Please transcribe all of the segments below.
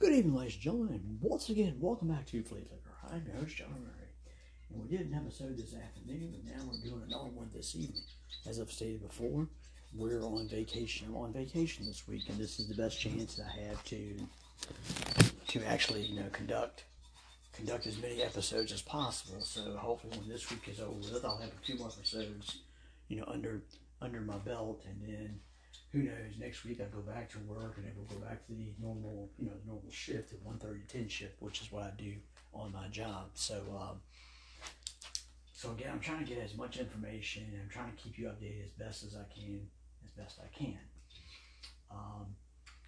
Good evening, ladies and gentlemen, once again, welcome back to Flea Flicker. I'm your host, John Omary. And we did an episode this afternoon, and now we're doing another one this evening. As I've stated before, we're on vacation. I'm on vacation this week, and this is the best chance that I have to to actually, you know, conduct conduct as many episodes as possible. So hopefully, when this week is over with, I'll have a few more episodes, you know, under under my belt, and then who knows? Next week I go back to work, and then we'll go back to the normal, you know, normal shift, one thirty to ten shift, which is what I do on my job. So, um, so again, I'm trying to get as much information. and I'm trying to keep you updated as best as I can, as best I can. Um,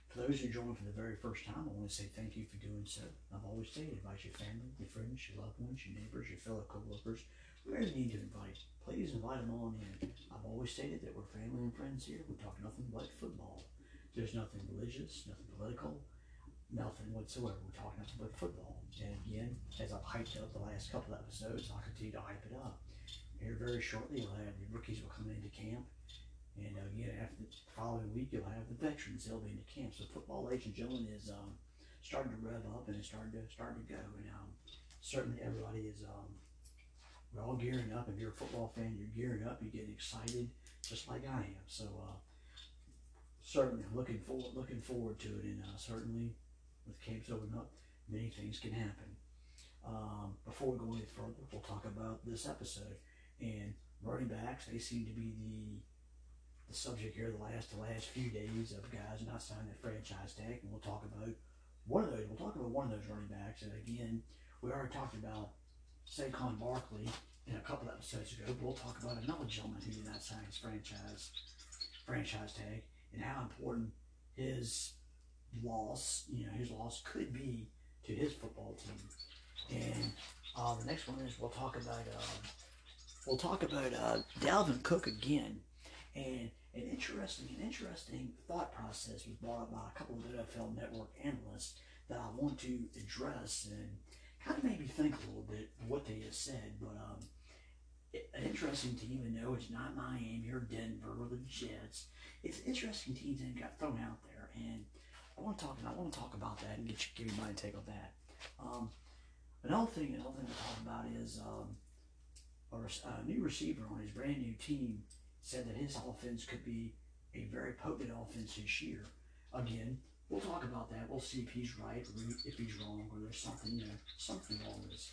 for those who join for the very first time, I want to say thank you for doing so. I've always stated, invite your family, your friends, your loved ones, your neighbors, your fellow coworkers, you need to invite. Please invite them on in. I've always stated that we're family and friends here. We talk nothing but football. There's nothing religious, nothing political, nothing whatsoever. We talk nothing but football. And again, as I've hyped up the last couple of episodes, I'll continue to hype it up. Here very shortly, we'll have the rookies will come into camp. And again, after the following week, you'll have the veterans. They'll be into camp. So football, ladies and gentlemen, is um, starting to rev up and it's starting to starting to go. And um, certainly everybody is um, we're all gearing up. If you're a football fan, you're gearing up. You're getting excited, just like I am. So uh, certainly, looking forward looking forward to it. And uh, certainly, with camps opening up, many things can happen. Um, before we go any further, we'll talk about this episode and running backs. They seem to be the the subject here the last the last few days of guys not signing their franchise tag, and we'll talk about one of those. We'll talk about one of those running backs. And again, we already talked about Saquon Barkley in a couple episodes ago. But we'll talk about another gentleman who did not sign his franchise franchise tag and how important his loss, you know, his loss could be to his football team. And uh, the next one is we'll talk about uh, we'll talk about uh, Dalvin Cook again, and an interesting an interesting thought process was brought up by a couple of NFL Network analysts that I want to address and kind of made me think a little bit what they just said. But um, it, an interesting team, and no, it's not Miami or Denver or the Jets. It's interesting teams that got thrown out there, and I want to talk. I want to talk about that and get you, give you my take on that. Um, another thing, another thing to talk about is um, new receiver on his brand new team said that his offense could be a very potent offense this year. Again, we'll talk about that. We'll see if he's right or if he's wrong or there's something, know, something this.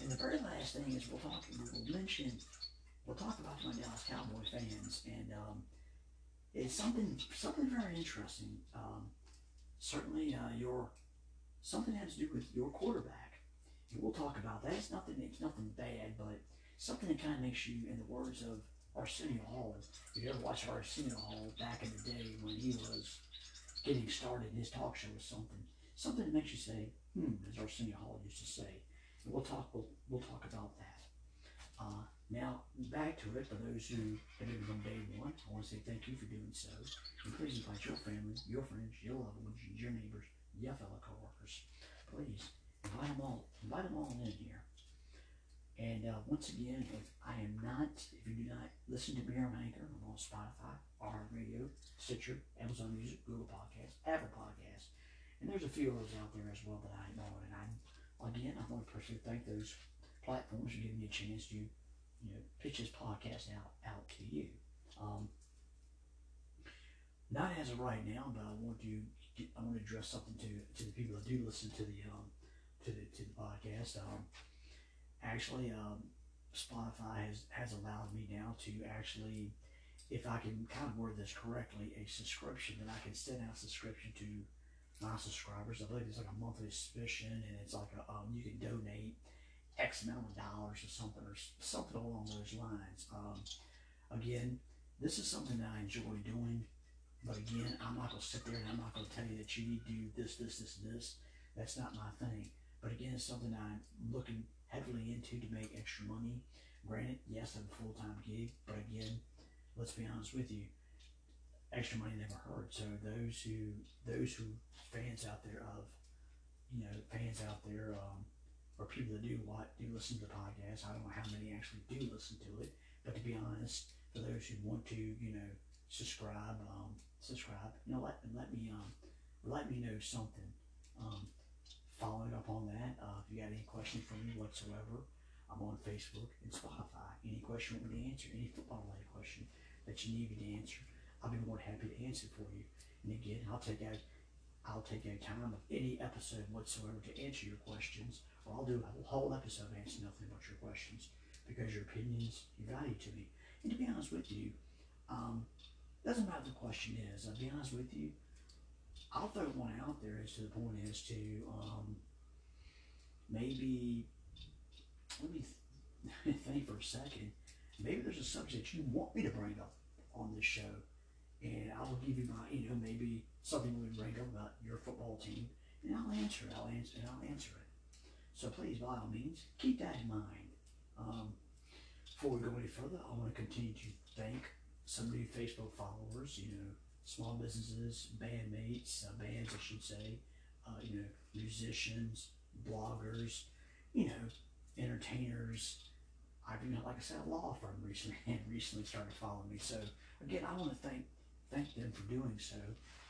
And the very last thing is we'll talk, we'll mention, we'll talk about my Dallas Cowboy fans, and um, it's something, something very interesting. Um, certainly, uh, your something has to do with your quarterback, and we'll talk about that. It's nothing, it's nothing bad, but something that kind of makes you, in the words of Arsenio Hall, if you ever watched Arsenio Hall back in the day when he was getting started, his talk show was something, something that makes you say, hmm, as Arsenio Hall used to say. And we'll talk, we'll, we'll talk about that. Uh, now, back to it, for those who have been from day one, I want to say thank you for doing so. And please invite your family, your friends, your loved ones, your neighbors, your fellow coworkers. Please invite them all, invite them all in here. And uh, once again, if I am not, if you do not listen to me on Anchor, I'm on Spotify, Radio, Stitcher, Amazon Music, Google Podcasts, Apple Podcasts, and there's a few others out there as well that I know. And I, again, I want to personally thank those platforms for giving me a chance to, you know, pitch this podcast out out to you. Um, not as of right now, but I want to get, I want to address something to to the people that do listen to the um to the to the podcast. Um, actually, um, Spotify has, has allowed me now to actually, if I can kind of word this correctly, a subscription that I can send out a subscription to my subscribers. I believe it's like a monthly subscription, and it's like a, um, you can donate X amount of dollars or something or something along those lines. Um, again, this is something that I enjoy doing, but again, I'm not gonna sit there and I'm not gonna tell you that you need to do this, this, this, this. That's not my thing. But again, it's something I'm looking heavily into to make extra money. Granted, yes, I'm a full time gig, but again, let's be honest with you, extra money never hurt. So those who those who fans out there of, you know, fans out there, um, or people that do what do listen to the podcast. I don't know how many actually do listen to it, but to be honest, for those who want to, you know, subscribe, um, subscribe, you know, let let me um, let me know something Um, following up on that, uh, if you got any questions for me whatsoever, I'm on Facebook and Spotify. Any question you want me to answer, any football related question that you need me to answer, I'll be more than happy to answer for you. And again, I'll take out I'll take a time of any episode whatsoever to answer your questions, or I'll do a whole episode answering nothing but your questions because your opinions, your value to me. And to be honest with you, um, doesn't matter what the question is. I'll be honest with you. I'll throw one out there as to the point as to um, maybe let me th- think for a second. Maybe there's a subject you want me to bring up on this show, and I will give you my, you know, maybe something we bring up about your football team, and I'll answer it. I'll answer, and I'll answer it. So please, by all means, keep that in mind. Um, before we go any further, I want to continue to thank some new Facebook followers. You know, small businesses, bandmates, uh, bands, I should say. Uh, you know, musicians, bloggers. You know, entertainers. I've even, like I said, a law firm recently recently started following me. So again, I want to thank thank them for doing so.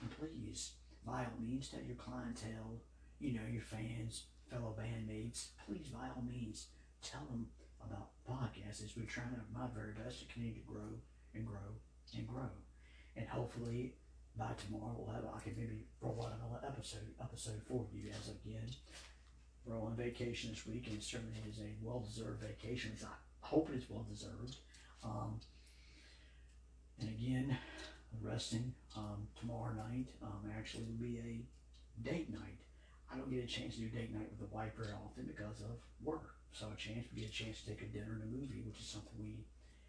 And please, by all means, tell your clientele, you know, your fans, fellow bandmates, please, by all means, tell them about podcasts as we're trying my very best to continue to grow and grow and grow. And hopefully by tomorrow we'll have I can maybe roll out another episode episode for you as again we're on vacation this week and certainly is a well deserved vacation. I hope it's well deserved. Um, and again, resting um, tomorrow night um, actually will be a date night. I don't get a chance to do date night with the wife very often because of work. So a chance would be a chance to take a dinner and a movie, which is something we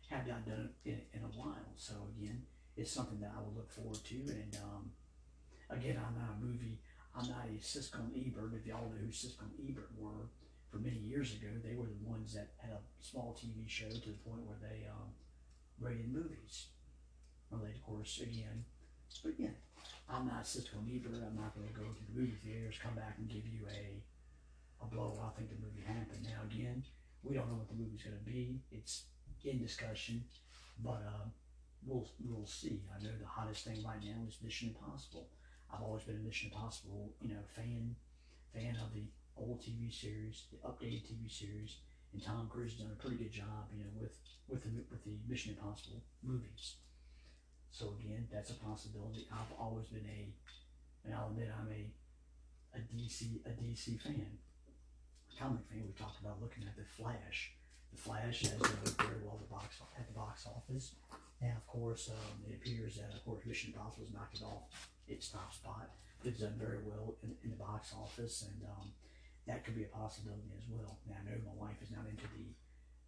have not done in, in a while. So again, it's something that I will look forward to. And um, again, I'm not a movie. I'm not a Siskel and Ebert. If y'all know who Siskel and Ebert were, for many years ago, they were the ones that had a small TV show to the point where they um, rated movies. Well, they, of course, again, but again, I'm not and Ebert. I'm not going to go to the movie theaters, come back and give you a a blow. I think the movie happened. Now again, we don't know what the movie's going to be. It's in discussion, but uh, we'll we'll see. I know the hottest thing right now is Mission Impossible. I've always been a Mission Impossible, you know, fan fan of the old TV series, the updated TV series, and Tom Cruise has done a pretty good job, you know, with with the with the Mission Impossible movies. So again, that's a possibility. I've always been a, and I'll admit I'm a a DC a DC fan, comic fan. We talked about looking at the Flash. The Flash has done very well at the box at the box office. Now, of course, um, it appears that of course Mission Impossible has knocked it off its top spot. It's done very well in, in the box office, and um, that could be a possibility as well. Now, I know my wife is not into the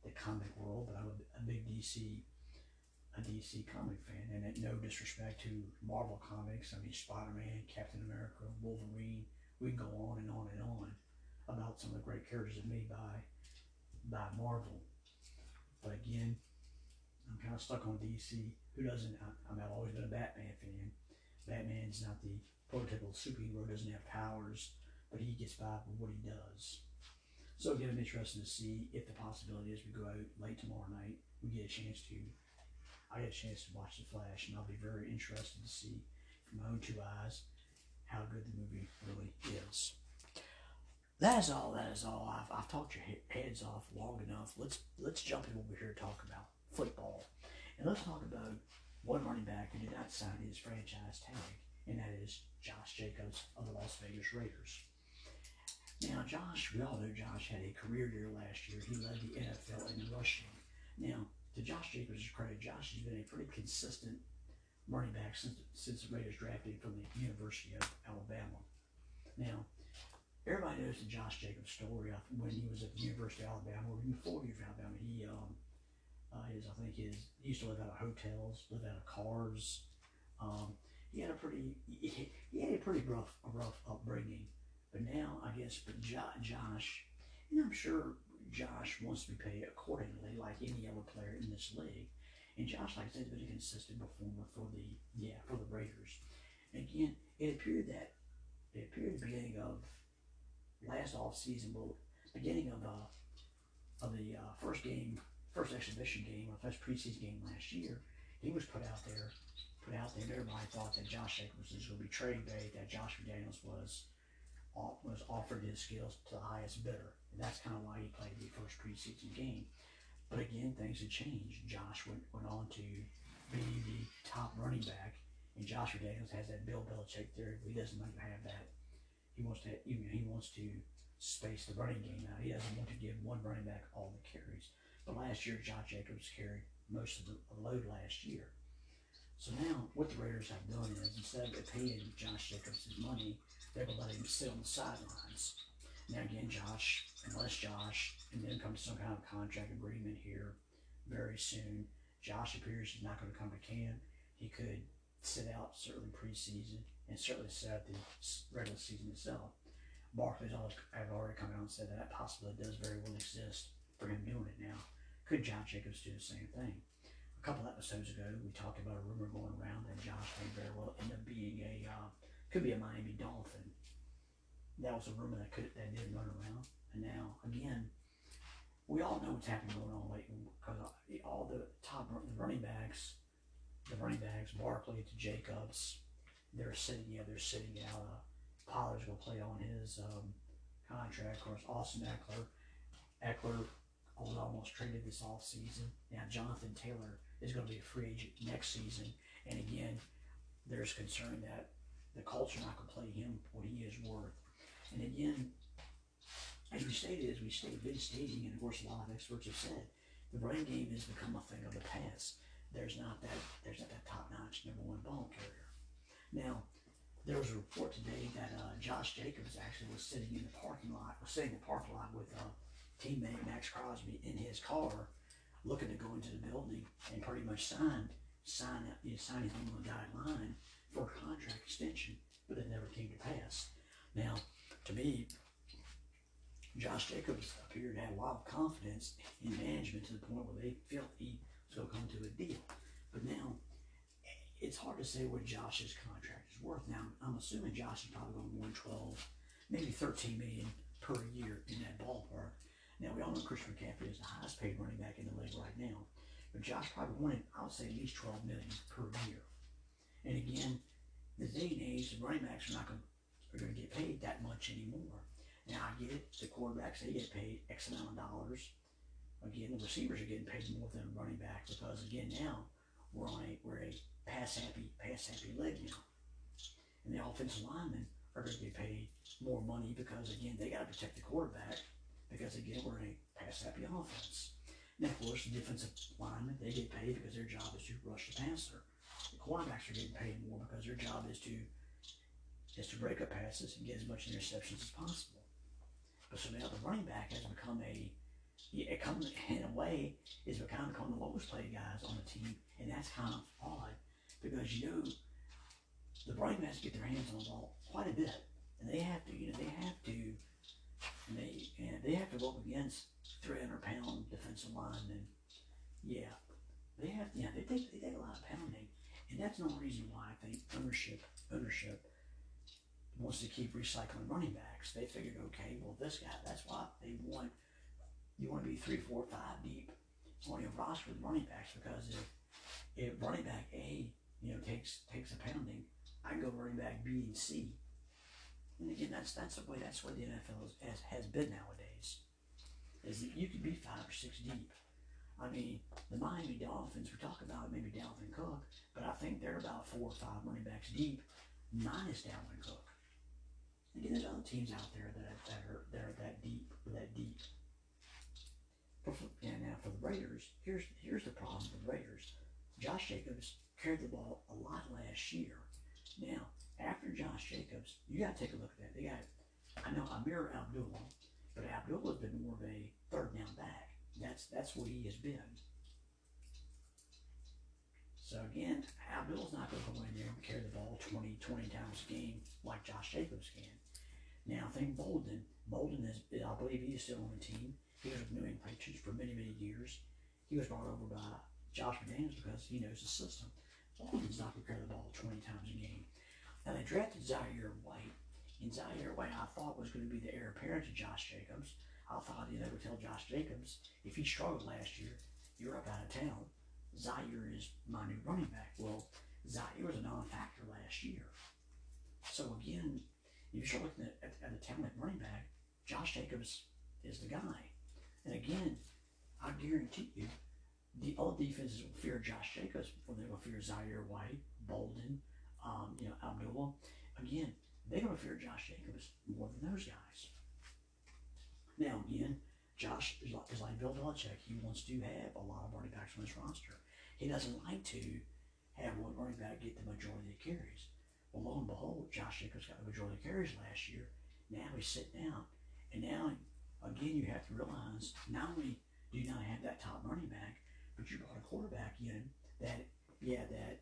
the comic world, but I'm a, big DC a DC comic fan, and at no disrespect to Marvel comics. I mean, Spider Man, Captain America, Wolverine. We can go on and on and on about some of the great characters made by by Marvel. But again, I'm kind of stuck on DC. Who doesn't? I, I mean, I've always been a Batman fan. Batman's not the prototypical superhero, doesn't have powers, but he gets by with what he does. So again, I'm interested to see if the possibility is we go out late tomorrow night, we get a chance to, I get a chance to watch The Flash, and I'll be very interested to see from my own two eyes how good the movie really is. That is all. That is all. I've, I've talked your heads off long enough. Let's let's jump in we're here to talk about football, and let's talk about one running back who did not sign his franchise tag, and that is Josh Jacobs of the Las Vegas Raiders. Now, Josh, we all know Josh had a career year last year. He led the NFL in rushing. Now, to Josh Jacobs' credit, Josh has been a pretty consistent running back since, since the Raiders drafted from the University of Alabama. Now, everybody knows the Josh Jacobs story when he was at the University of Alabama, or even four years of Alabama. He um, uh, his I think his he used to live out of hotels, live out of cars. Um, he had a pretty he, he had a pretty rough rough upbringing. But now I guess for Josh, and I'm sure Josh wants to be paid accordingly, like any other player in this league. And Josh, like I said, has been a consistent performer for the yeah for the Raiders. Again, it appeared that it appeared the beginning of last off season, well, beginning of uh, of the uh, first game, first exhibition game, or first preseason game last year, he was put out there, put out there. Everybody thought that Josh Jacobs was going to be trade bait, that Josh McDaniels was was offered his skills to the highest bidder, and that's kind of why he played the first preseason game. But again, things had changed. Josh went, went on to be the top running back, and Josh McDaniels has that Bill Belichick theory. He doesn't like to have that. He wants to, you know, he wants to space the running game out. He doesn't want to give one running back all the carries. But last year, Josh Jacobs carried most of the load last year. So now, what the Raiders have done is instead of paying Josh Jacobs his money, they're going to let him sit on the sidelines. Now, again, Josh, unless Josh, and then come to some kind of contract agreement here very soon, Josh appears he's not going to come to camp. He could sit out certainly preseason and certainly sit out the regular season itself. Barkley's have already come out and said that, that possibility does very well exist for him doing it now. Could Josh Jacobs do the same thing? A couple episodes ago, we talked about a rumor going around that Josh may very well end up being a uh, could be a Miami Dolphin. That was a rumor that could that did run around, and now again, we all know what's happening going on lately because all the top the running backs, the running backs, Barkley to Jacobs, they're sitting yeah they're sitting out. Uh, Pollard's going to play on his um, contract. Of course, Austin Ekeler, Ekeler was almost traded this off season. Now Jonathan Taylor is going to be a free agent next season, and again, there's concern that the culture not going to play him what he is worth. And again, as we stated, as we stated, been stating, and of course a lot of experts have said, the running game has become a thing of the past. There's not that there's not that top notch number one ball carrier. Now, there was a report today that uh, Josh Jacobs actually was sitting in the parking lot, was sitting in the parking lot with uh, teammate Maxx Crosby in his car, looking to go into the building and pretty much signed, sign, you know, signing him on the dotted line for a contract extension, but it never came to pass. Now, to me, Josh Jacobs appeared to have a lot of confidence in management to the point where they felt he was going to come to a deal. But now, it's hard to say what Josh's contract is worth. Now, I'm assuming Josh is probably going to 112, maybe 13 million per year in that ballpark. Now, we all know Christian McCaffrey is the highest paid running back in the league right now. But Josh probably wanted, I would say, at least 12 million per year. And again, the day and age, the running backs are not going are going to get paid that much anymore. Now I get it, the quarterbacks they get paid X amount of dollars. Again, the receivers are getting paid more than running back because again now we're on a we're a pass happy pass happy league now, and the offensive linemen are going to get paid more money because again they got to protect the quarterback because again we're in a pass happy offense. Now of course the defensive linemen they get paid because their job is to rush the passer. Quarterbacks are getting paid more because their job is to is to break up passes and get as much interceptions as possible. But so now the running back has become a, it comes in a way, is kind of the lowest paid guys on the team, and that's kind of odd because you know the running backs get their hands on the ball quite a bit, and they have to, you know, they have to, and they and they have to go up against 300 pound defensive linemen. Yeah, they have, yeah, they take they take a lot of pounding, and that's no reason why I think ownership ownership wants to keep recycling running backs. They figured, okay, well, this guy, that's why they want, you want to be three, four, five deep on your roster with running backs because if, if running back A, you know, takes takes a pounding, I go running back B and C. And again, that's that's the way that's what the NFL is, has, has been nowadays. Is that you could be five or six deep. I mean, the Miami Dolphins, we talk about maybe Dalvin Cook, but I think they're about four or five running backs deep, minus Dalvin Cook. Again, there's other teams out there that, that are that are that deep that deep. But for, yeah, now for the Raiders, here's here's the problem with the Raiders. Josh Jacobs carried the ball a lot last year. Now, after Josh Jacobs, you got to take a look at that. They got, I know Ameer Abdullah, but Abdullah's been more of a third down back. That's that's what he has been. So again, Abdullah's not going to go in there and carry the ball 20, 20 times a game like Josh Jacobs can. Now, I think Bolden, Bolden is, I believe he is still on the team. He was with New England Patriots for many, many years. He was brought over by Josh McDaniels because he knows the system. Bolden's not going to carry the ball 20 times a game. Now, they drafted Zaire White, and Zaire White I thought was going to be the heir apparent to Josh Jacobs. I thought you know, would tell Josh Jacobs, if he struggled last year, you're up out of town. Zaire is my new running back. Well, Zaire was a non-factor last year. So again, if you start looking at, at, at the talent Josh Jacobs is the guy. And again, I guarantee you, the all defenses will fear Josh Jacobs before they will fear Zaire White, Bolden, um, you know, Abdullah. Again, they're going to fear Josh Jacobs more than those guys. Now, again, Josh is like, is like Bill Belichick. He wants to have a lot of running backs on his roster. He doesn't like to have one running back get the majority of the carries. Well, lo and behold, Josh Jacobs got the majority of the carries last year. Now he's sitting down. And now, again, you have to realize not only do you not have that top running back, but you brought a quarterback in that, yeah, that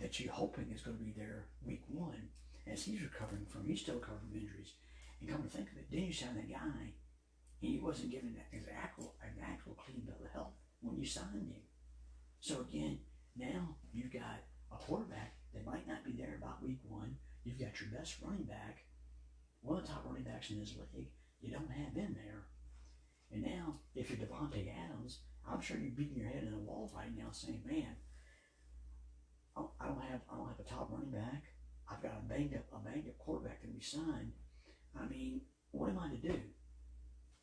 that you're hoping is going to be there week one as he's recovering from, he's still recovering from injuries. And come to think of it, then you sign that guy, he wasn't given his actual, an actual clean bill of health when you signed him. So again, now you've got a quarterback that might not be there about week one. You've got your best running back, one of the top running backs in this league. You don't have him there. And now, if you're Davante Adams, I'm sure you're beating your head in the wall right now, saying, "Man, I don't have I don't have a top running back. I've got a banged up a banged up quarterback that we signed. I mean, what am I to do?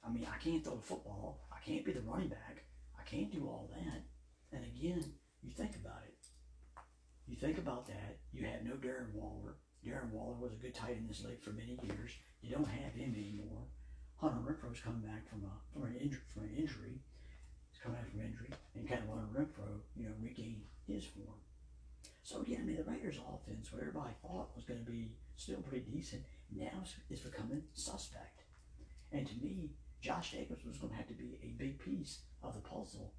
I mean, I can't throw the football. I can't be the running back. I can't do all that. And again, you think about it. You think about that. You had no Darren Waller. Darren Waller was a good tight end in this league for many years. You don't have him anymore. Hunter Renfrow's coming back from a from an injury from an injury. He's coming back from injury, and kind of Hunter Renfrow, you know, regained his form. So again, I mean, the Raiders' offense, what everybody thought was going to be still pretty decent, now is becoming suspect. And to me, Josh Jacobs was going to have to be a big piece of the puzzle.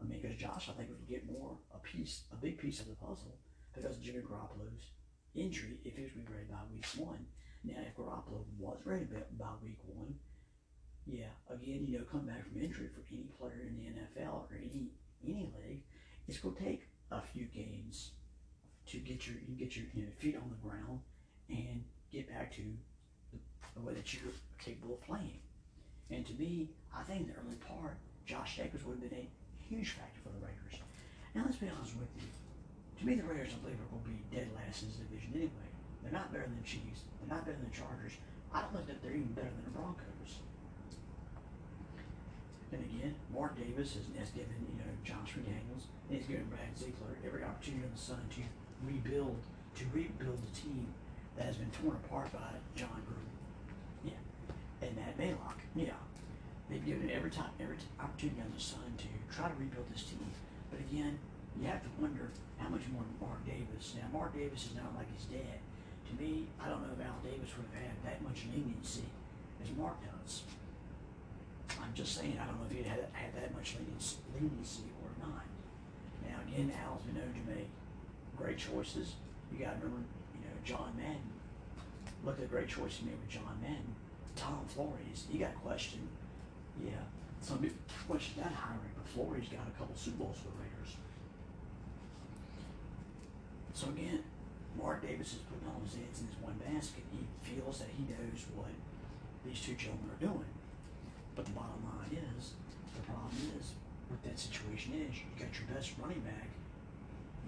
I mean, because Josh, I think, would get more a piece, a big piece of the puzzle because Jimmy Garoppolo's injury if he was going to be ready by week one. Now, if Garoppolo was ready by week one, yeah, again, you know, come back from injury for any player in the NFL or any any league, it's going to take a few games to get your you get your you know, feet on the ground and get back to the, the way that you're capable of playing. And to me, I think in the early part, Josh Jacobs would have been a huge factor for the Raiders. Now let's be honest with you. To me, the Raiders, I believe, are going to be dead last in this division anyway. They're not better than the Chiefs. They're not better than the Chargers. I don't think that they're even better than the Broncos. And again, Mark Davis has, has given, you know, Josh McDaniels, and he's given Brad Ziegler every opportunity in the sun to rebuild to rebuild the team that has been torn apart by Jon Gruden. And Matt Mayock. Yeah. They've given every time every opportunity on the sun to try to rebuild this team. But again, you have to wonder how much more Mark Davis. Now Mark Davis is not like his dad. To me, I don't know if Al Davis would have had that much leniency as Mark does. I'm just saying, I don't know if he'd had, had that much leniency or not. Now again, Al's been known to make great choices. You got to remember, you know, John Madden. Look at the great choice he made with John Madden. Tom Flores, he got questioned. Yeah, some people questioned that hiring, but Flores got a couple Super Bowls for the Raiders. So again, Mark Davis is putting all his eggs in his one basket. He feels that he knows what these two gentlemen are doing. But the bottom line is, the problem is, with that situation is, you got your best running back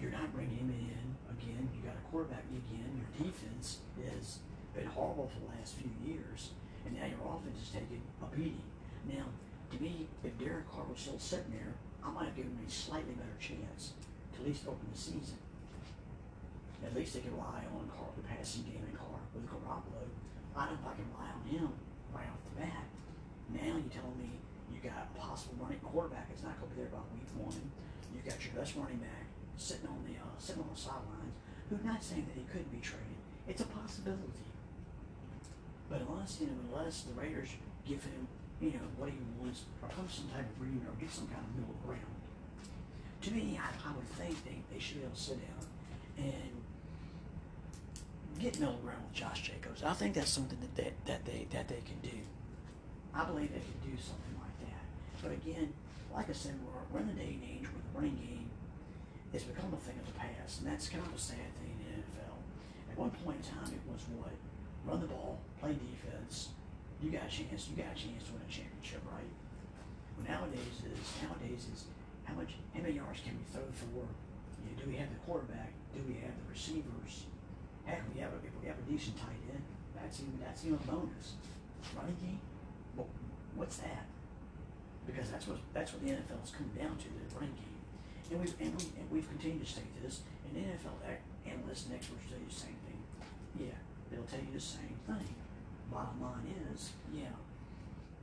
you're not bringing him in again. You got a quarterback again. Your defense has been horrible for the last few years, and now your offense is taking a beating. Now, to me, if Derek Carr was still sitting there, I might have given him a slightly better chance to at least open the season. At least they can rely on Carr, the passing game and Carr with Garoppolo. I don't know if I can rely on him right off the bat. Now you're telling me you got a possible running quarterback that's not going to be there by week one. You got your best running back sitting on the uh, sitting on the sidelines, who's not saying that he couldn't be traded. It's a possibility. But unless you know, unless the Raiders give him, you know, what he wants, or come some type of agreement, or get some kind of middle ground. To me, I, I would think they, they should be able to sit down and get middle ground with Josh Jacobs. I think that's something that they, that they that they can do. I believe they can do something like that. But again, like I said, we're, we're in the day and age where the running game it's become a thing of the past, and that's kind of a sad thing in the NFL. At one point in time, it was what run the ball, play defense. You got a chance. You got a chance to win a championship, right? Well, nowadays is nowadays is how much how many yards can we throw for? You know, do we have the quarterback? Do we have the receivers? Heck, we have a, we have a decent tight end, that's even that's even a bonus. Running game, Well, what's that? Because that's what that's what the NFL has come down to the running game, and we've and, we, and we've continued to state this. And NFL analysts and experts you the same thing. Yeah, they'll tell you the same thing. Bottom line is, yeah,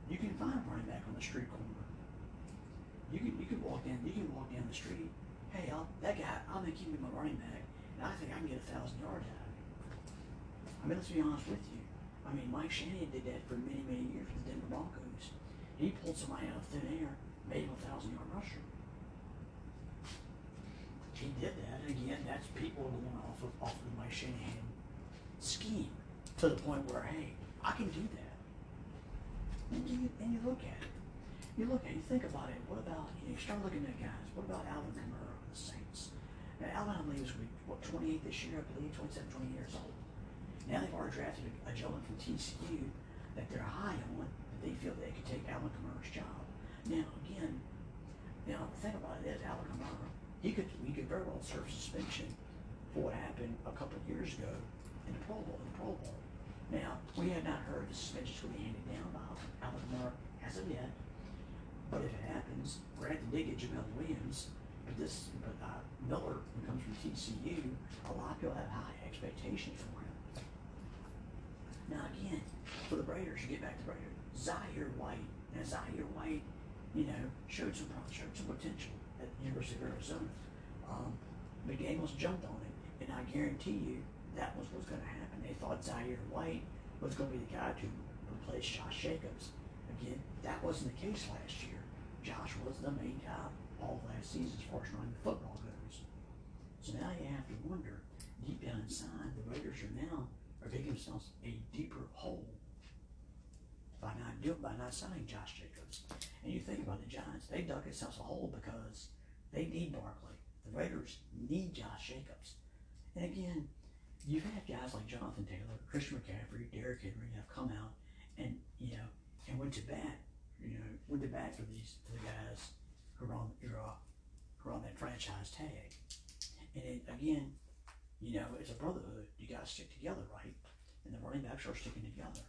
you can find a running back on the street corner. You can you can walk in you can walk down the street. Hey, I'll, that guy, I'm gonna keep him my running back, and I think I can get a thousand yards out of him. I mean, let's be honest with you. I mean, Mike Shanahan did that for many, many years with the Denver Broncos. He pulled somebody out of thin air, made him a thousand yard rusher. He did that, and again, that's people going off of off of Mike Shanahan scheme to the point where, hey, I can do that. And you and you look at it. You look at it, you think about it. What about you, know, you start looking at guys? What about Alvin Kamara of the Saints? Now, Alvin, I is what 28 this year. I believe 27, 20 years old. Now they've already drafted a, a gentleman from TCU that they're high on, that they feel they could take Alvin Kamara's job. Now, again, now the thing about it is Alvin Kamara, he could he could very well serve suspension for what happened a couple of years ago in the Pro Bowl. The Pro Bowl. Now, we have not heard the suspension will be handed down by Alvin Kamara as of yet. But if it happens, they get Jamaal Williams, but this but uh, Miller, who comes from TCU, a lot of people have high expectations for him. Now again, for the Raiders, you get back to the Raiders. Zaire White. Now Zaire White, you know, showed some showed some potential at the University of Arizona. Um, McDaniels jumped on it, and I guarantee you that was what's going to happen. They thought Zaire White was going to be the guy to replace Josh Jacobs. Again, that wasn't the case last year. Josh was the main guy all last season as far as running the football goes. So now you have to wonder, deep down inside, the Raiders are now are digging themselves a deeper hole by not doing by not signing Josh Jacobs. And you think about the Giants, they dug themselves a hole because they need Barkley. The Raiders need Josh Jacobs. And again, you've had guys like Jonathan Taylor, Christian McCaffrey, Derrick Henry have come out and you know and went to bat. You know, went to bat for these for the guys who are on are, who are on that franchise tag. And it, again, you know, it's a brotherhood. You got to stick together, right? And the running backs are sticking together.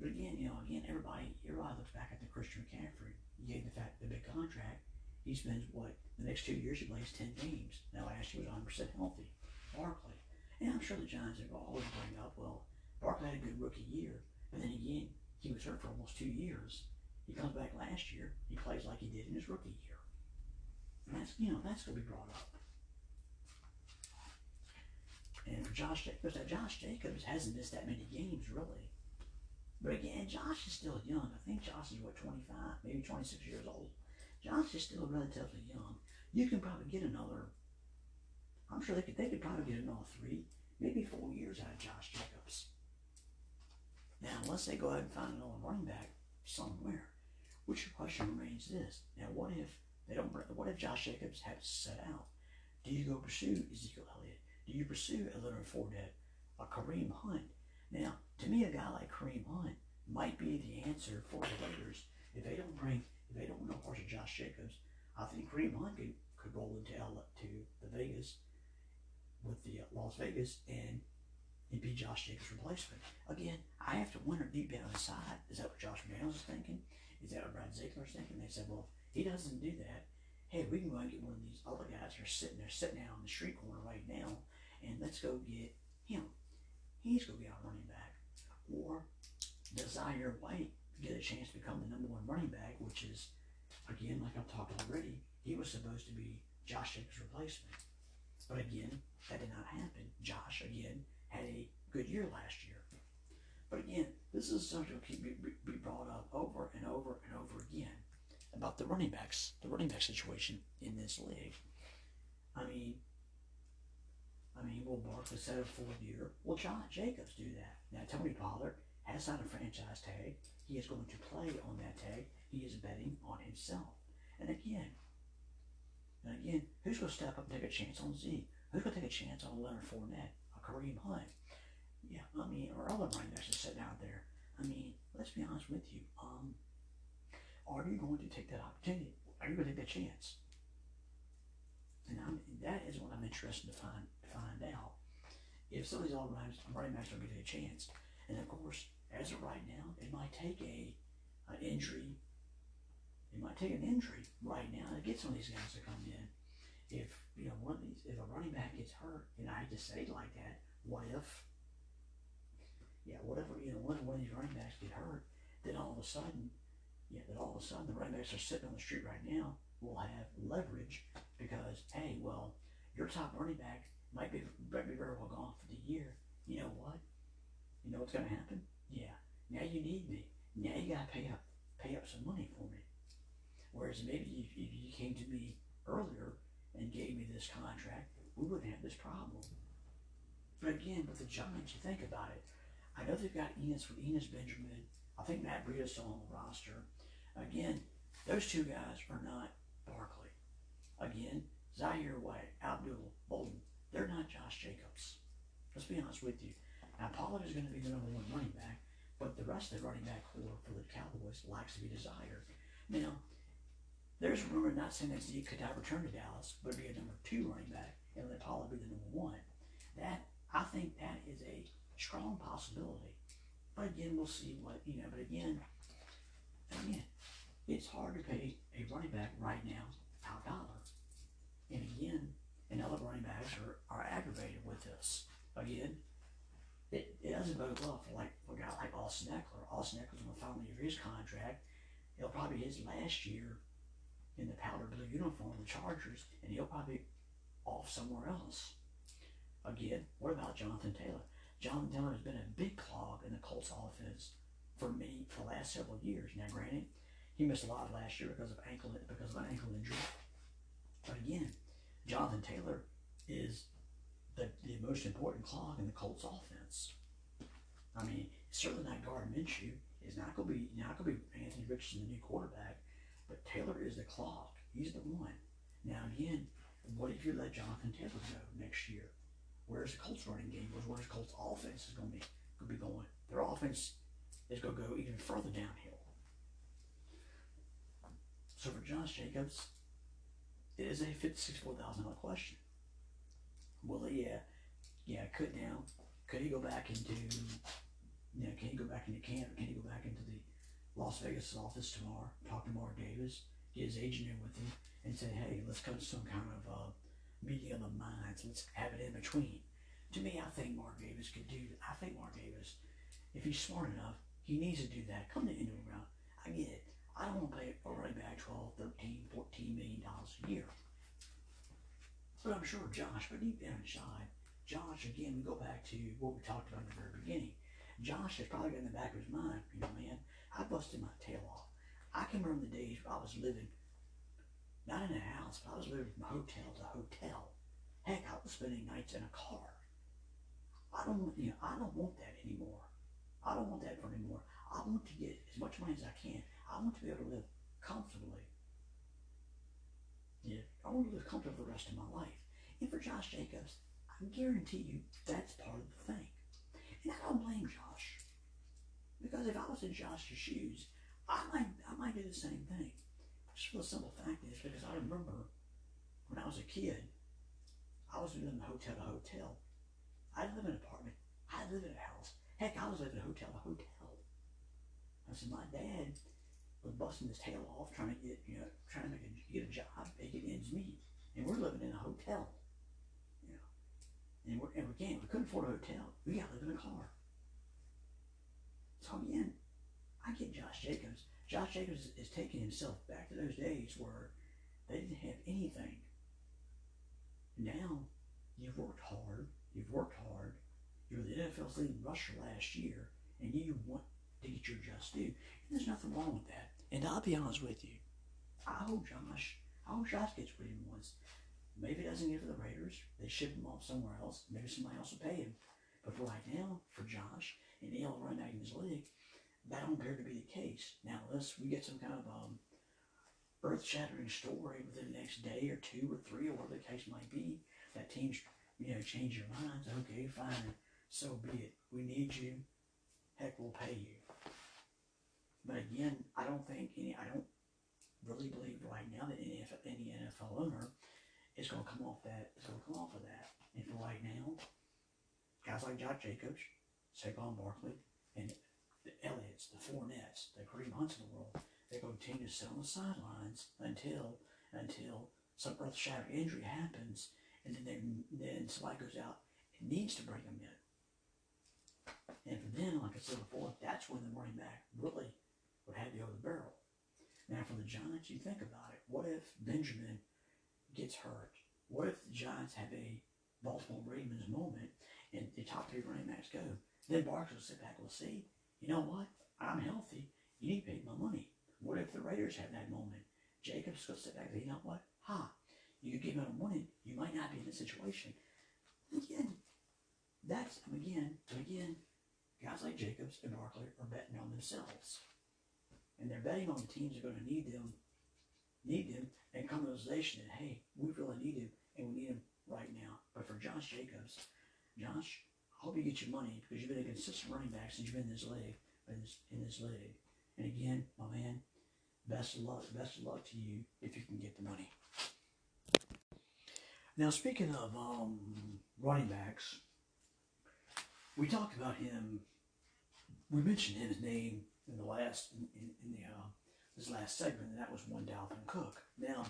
But again, you know, again, everybody, everybody looks back at the Christian McCaffrey. He gave the fact the big contract. He spends what the next two years he plays ten games. Now last year was 100 percent healthy. Barkley, and I'm sure the Giants are going to always bring up, well, Barkley had a good rookie year, and then again, he was hurt for almost two years. He comes back last year. He plays like he did in his rookie year. And that's you know that's going to be brought up. And Josh Jacobs, that Josh Jacobs hasn't missed that many games really. But again, Josh is still young. I think Josh is what 25, maybe 26 years old. Josh is still relatively young. You can probably get another. I'm sure they could. They could probably get another three, maybe four years out of Josh Jacobs. Now, unless they go ahead and find another running back somewhere, which the question remains this: Now, what if they don't? What if Josh Jacobs has to set out? Do you go pursue Ezekiel Elliott? Do you pursue a Leonard Fournette, a Kareem Hunt? Now, to me, a guy like Kareem Hunt might be the answer for the Raiders if they don't bring, if they don't know, of Josh Jacobs. I think Kareem Hunt could, could roll into L to the Vegas with the Las Vegas and and be Josh Jacobs' replacement. Again, I have to wonder deep down inside, is that what Josh McDaniels is thinking? Is that what Brad Ziegler is thinking? They said, well, if he doesn't do that, hey, we can go and get one of these other guys who are sitting there, sitting out on the street corner right now, and let's go get him. He's going to be our running back. Or Desire White get a chance to become the number one running back, which is, again, like I've talked already, he was supposed to be Josh Jacobs' replacement. But again, that did not happen. Josh, again, had a good year last year. But again, this is something that keep be, brought up over and over and over again about the running backs, the running back situation in this league. I mean, I mean, will Barkley set a full year? Will John Jacobs do that? Now, Tony Pollard has signed a franchise tag. He is going to play on that tag. He is betting on himself. And again, and again, who's going to step up and take a chance on Z? Who's going to take a chance on Leonard Fournette, a Kareem Hunt? Yeah, I mean, or other running backs are sitting out there. I mean, let's be honest with you. Um, are you going to take that opportunity? Are you going to take that chance? And I'm, that is what I'm interested to find to find out. If some of these other running, backs don't get a chance, and of course, as of right now, it might take a an injury. It might take an injury right now to get some of these guys to come in. If you know one of these, if a running back gets hurt, and I to say like that, what if? Yeah, whatever you know, one of these running backs get hurt, then all of a sudden, yeah, then all of a sudden the running backs are sitting on the street right now will have leverage because hey, well, your top running back might be might be very well gone for the year. You know what? You know what's gonna happen? Yeah, now you need me. Now you gotta pay up pay up some money for me. Whereas maybe if, if you came to me earlier and gave me this contract, we wouldn't have this problem. But again, with the Giants, you think about it. I know they've got Enos with Enos Benjamin. I think Matt Breida's still on the roster. Again, those two guys are not Barkley. Again, Zaire White, Abdul Bolden, they're not Josh Jacobs. Let's be honest with you. Now, Pollard is going to be the number one running back, but the rest of the running back core for the Cowboys lacks to be desired. Now, there's rumor not saying that Zeke could not return to Dallas, but be a number two running back and let Pollard be the number one. That I think that is a strong possibility. But again, we'll see what you know. But again, again, it's hard to pay a running back right now top dollar. And again, and other running backs are, are aggravated with this. Again, it, it doesn't bode well for like for a guy like Austin Ekeler. Austin Ekeler's on the final year of his contract. It'll probably be his last year in the powder blue uniform, the Chargers, and he'll probably off somewhere else. Again, what about Jonathan Taylor? Jonathan Taylor has been a big clog in the Colts offense for me for the last several years. Now, granted, he missed a lot last year because of ankle because of an ankle injury. But again, Jonathan Taylor is the, the most important clog in the Colts offense. I mean, certainly not Gardner Minshew. Is not going to be not going to be Anthony Richardson, the new quarterback. But Taylor is the clock. He's the one. Now again, what if you let Jonathan Taylor go next year? Where's the Colts running game? Where's the Colts offense is going to be going to be going? Their offense is going to go even further downhill. So for Josh Jacobs, it is a fifty-six-four thousand dollar question. Will he? Yeah, yeah. Could now? Could he go back into? Know, can he go back into camp? Can he go back into the Las Vegas office tomorrow? Talk to Mark Davis, get his agent in with him, and say, hey, let's come to some kind of uh, meeting of the minds. Let's have it in between. To me, I think Mark Davis could do. I think Mark Davis, if he's smart enough, he needs to do that. Come to Indian Ground. I get it. I don't want to pay a running back 12, 13, 14 million dollars a year. But I'm sure Josh, but deep down inside, Josh, again, we go back to what we talked about in the very beginning. Josh has probably got in the back of his mind, you know, man, I busted my tail off. I can remember the days where I was living, not in a house, but I was living from hotel to hotel. Heck, I was spending nights in a car. I don't, you know, I don't want that anymore. I don't want that anymore. I want to get as much money as I can. I want to be able to live comfortably. Yeah, I want to live comfortably the rest of my life. And for Josh Jacobs, I guarantee you that's part of the thing. And I don't blame Josh. Because if I was in Josh's shoes, I might I might do the same thing. Just for the simple fact is because I remember when I was a kid, I was living in hotel to hotel. I live in an apartment. I live in a house. Heck, I was living in hotel to hotel. I said my dad was busting his tail off trying to get you know trying to make a, get a job, making ends meet, and we're living in a hotel. You know, and we're and again we couldn't afford a hotel. We got to live in a car. So again, I get Josh Jacobs. Josh Jacobs is, is taking himself back to those days where they didn't have anything. Now you've worked hard. You've worked hard. You're the NFL's leading rusher last year, and you want to get your just due. And there's nothing wrong with that. And I'll be honest with you. I hope Josh, I hope Josh gets what he wants. Maybe he doesn't get to the Raiders. They ship him off somewhere else. Maybe somebody else will pay him. But for right now, for Josh and other running back in this league, that don't appear to be the case. Now, unless we get some kind of um, earth-shattering story within the next day or two or three or whatever the case might be, that teams, you know, change your minds. Okay, fine, so be it. We need you. Heck, we'll pay you. But again, I don't think any. I don't really believe right now that any any NFL owner is going to come off that. Is going to come off of that. And for right now, guys like Josh Jacobs, Saquon Barkley, and the Elliotts, the Fournettes, the Kareem Hunts in the world. They're going to continue to sit on the sidelines until until some earth-shattering injury happens, and then then somebody goes out and needs to bring them in. And for them, like I said before, that's when the running back really would have you over the barrel. Now, for the Giants, you think about it. What if Benjamin gets hurt? What if the Giants have a Baltimore Ravens moment and the top three running backs go? Then Barks will sit back and will see, you know what? I'm healthy. You need to pay my money. What if the Raiders have that moment? Jacobs will sit back and say, you know what? Ha, you could give him a money. You might not be in this situation. Again, that's, again, again, guys like Jacobs and Barkley are betting on themselves. And they're betting on the teams are going to need them, need them, and come to the realization that, hey, we really need him, and we need him right now. But for Josh Jacobs, Josh, I hope you get your money because you've been a consistent running back since you've been in this league, in this, in this league. And again, my man, best of luck, best of luck to you if you can get the money. Now, speaking of um, running backs, we talked about him. We mentioned his name in the last in, in, in the uh, this last segment, and that was one Dalvin Cook. Now,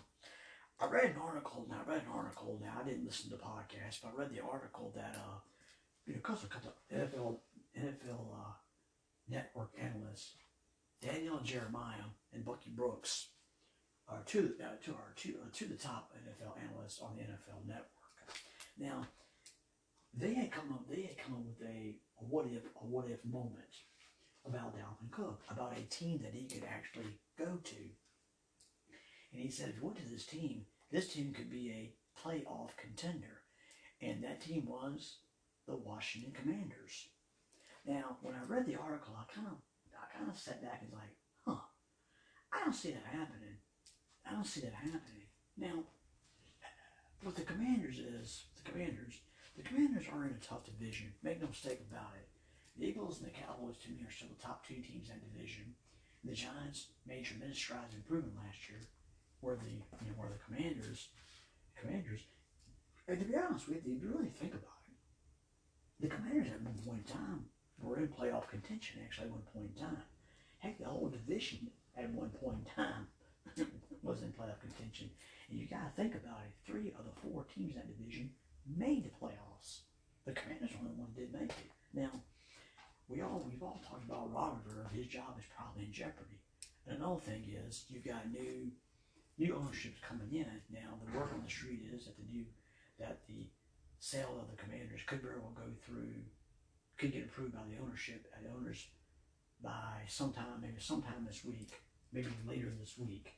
I read an article. Now, I read an article. Now, I didn't listen to the podcast, but I read the article that uh, because of the NFL NFL uh, network analysts, Daniel Jeremiah and Bucky Brooks are two uh, to our two uh, to the top NFL analysts on the NFL network. Now, they had come up they had come up with a, a what if a what if moment about Dalvin Cook, about a team that he could actually go to. And he said, if you went to this team, this team could be a playoff contender. And that team was the Washington Commanders. Now, when I read the article, I kind of I kind of sat back and was like, huh, I don't see that happening. I don't see that happening. Now, what the Commanders is, the Commanders, the Commanders are in a tough division. Make no mistake about it. The Eagles and the Cowboys, to me, are still the top two teams in that division. The Giants made tremendous strides in improvement last year, where the you know where the Commanders, Commanders, and to be honest with you, if you really think about it, the Commanders at one point in time were in playoff contention. Actually, at one point in time, heck, the whole division at one point in time was in playoff contention. And you got to think about it. Three of the four teams in that division made the playoffs. The Commanders were the one that did make it. Now, we all we've all talked about Robert His job is probably in jeopardy. And another thing is you've got new new ownerships coming in. Now the word on the street is that the new that the sale of the commanders could very well go through could get approved by the ownership and owners by sometime, maybe sometime this week, maybe later this week.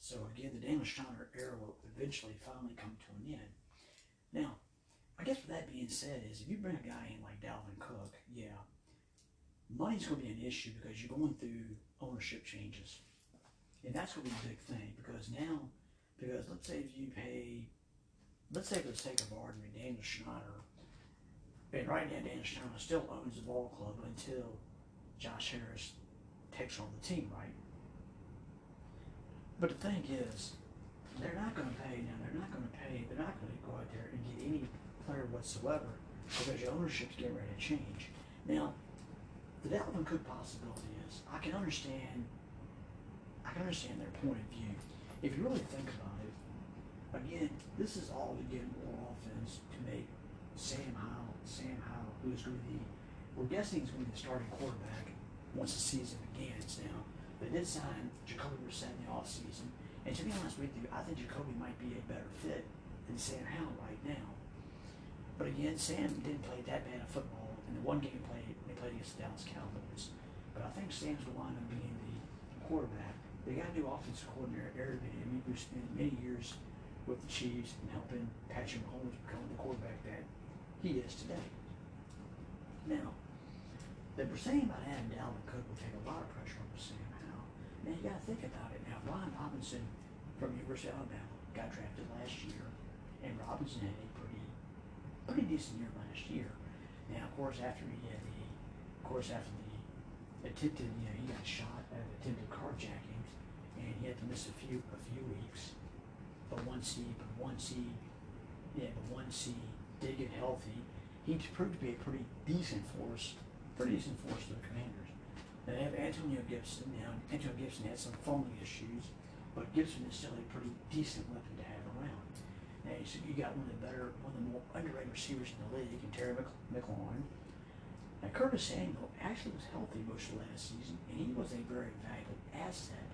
So again, the Daniel Snyder era will eventually finally come to an end. Now, I guess with that being said, is if you bring a guy in like Dalvin Cook, yeah, money's going to be an issue because you're going through ownership changes. And that's going to be a big thing because now, because let's say if you pay, let's say for the sake of argument, Daniel Snyder, and right now Daniel Snyder still owns the ball club until Josh Harris takes on the team, right? But the thing is, they're not going to pay now. They're not going to pay. They're not going to go out there and get any player whatsoever because your ownership's getting ready to change. Now, the Dalvin Cook possibility is I can understand I can understand their point of view. If you really think about it, again, this is all to get more offense to make Sam Howell, Sam Howell, who's going to be, we're guessing he's going to be the starting quarterback once the season begins now. They did sign Jacoby Brissett in the offseason. And to be honest with you, I think Jacoby might be a better fit than Sam Howell right now. But again, Sam didn't play that bad of football in the one game he played they played against the Dallas Cowboys. But I think Sam's going to wind up being the quarterback. They got a new offensive coordinator, Eric Bieniemy, who spent many years with the Chiefs and helping Patrick Mahomes become the quarterback that he is today. Now, they were saying about having Dalvin Cook will take a lot of pressure off Sam Howell. Now, you got to think about it. Now, Brian Robinson from University of Alabama got drafted last year, and Robinson had a pretty, pretty decent year last year. Now, of course, after he had the, of course, after the attempted, you know, he got shot at attempted carjacking, and he had to miss a few a few weeks. But once he, but once he, yeah, but once he did get healthy, he proved to be a pretty decent force, pretty decent force to the Commanders. They have Antonio Gibson. Now, Antonio Gibson had some fumbling issues, but Gibson is still a pretty decent weapon to have around. Now, so you got one of the better, one of the more underrated receivers in the league, and Terry McLaurin. Now, Curtis Samuel actually was healthy most of last season, and he was a very valuable asset.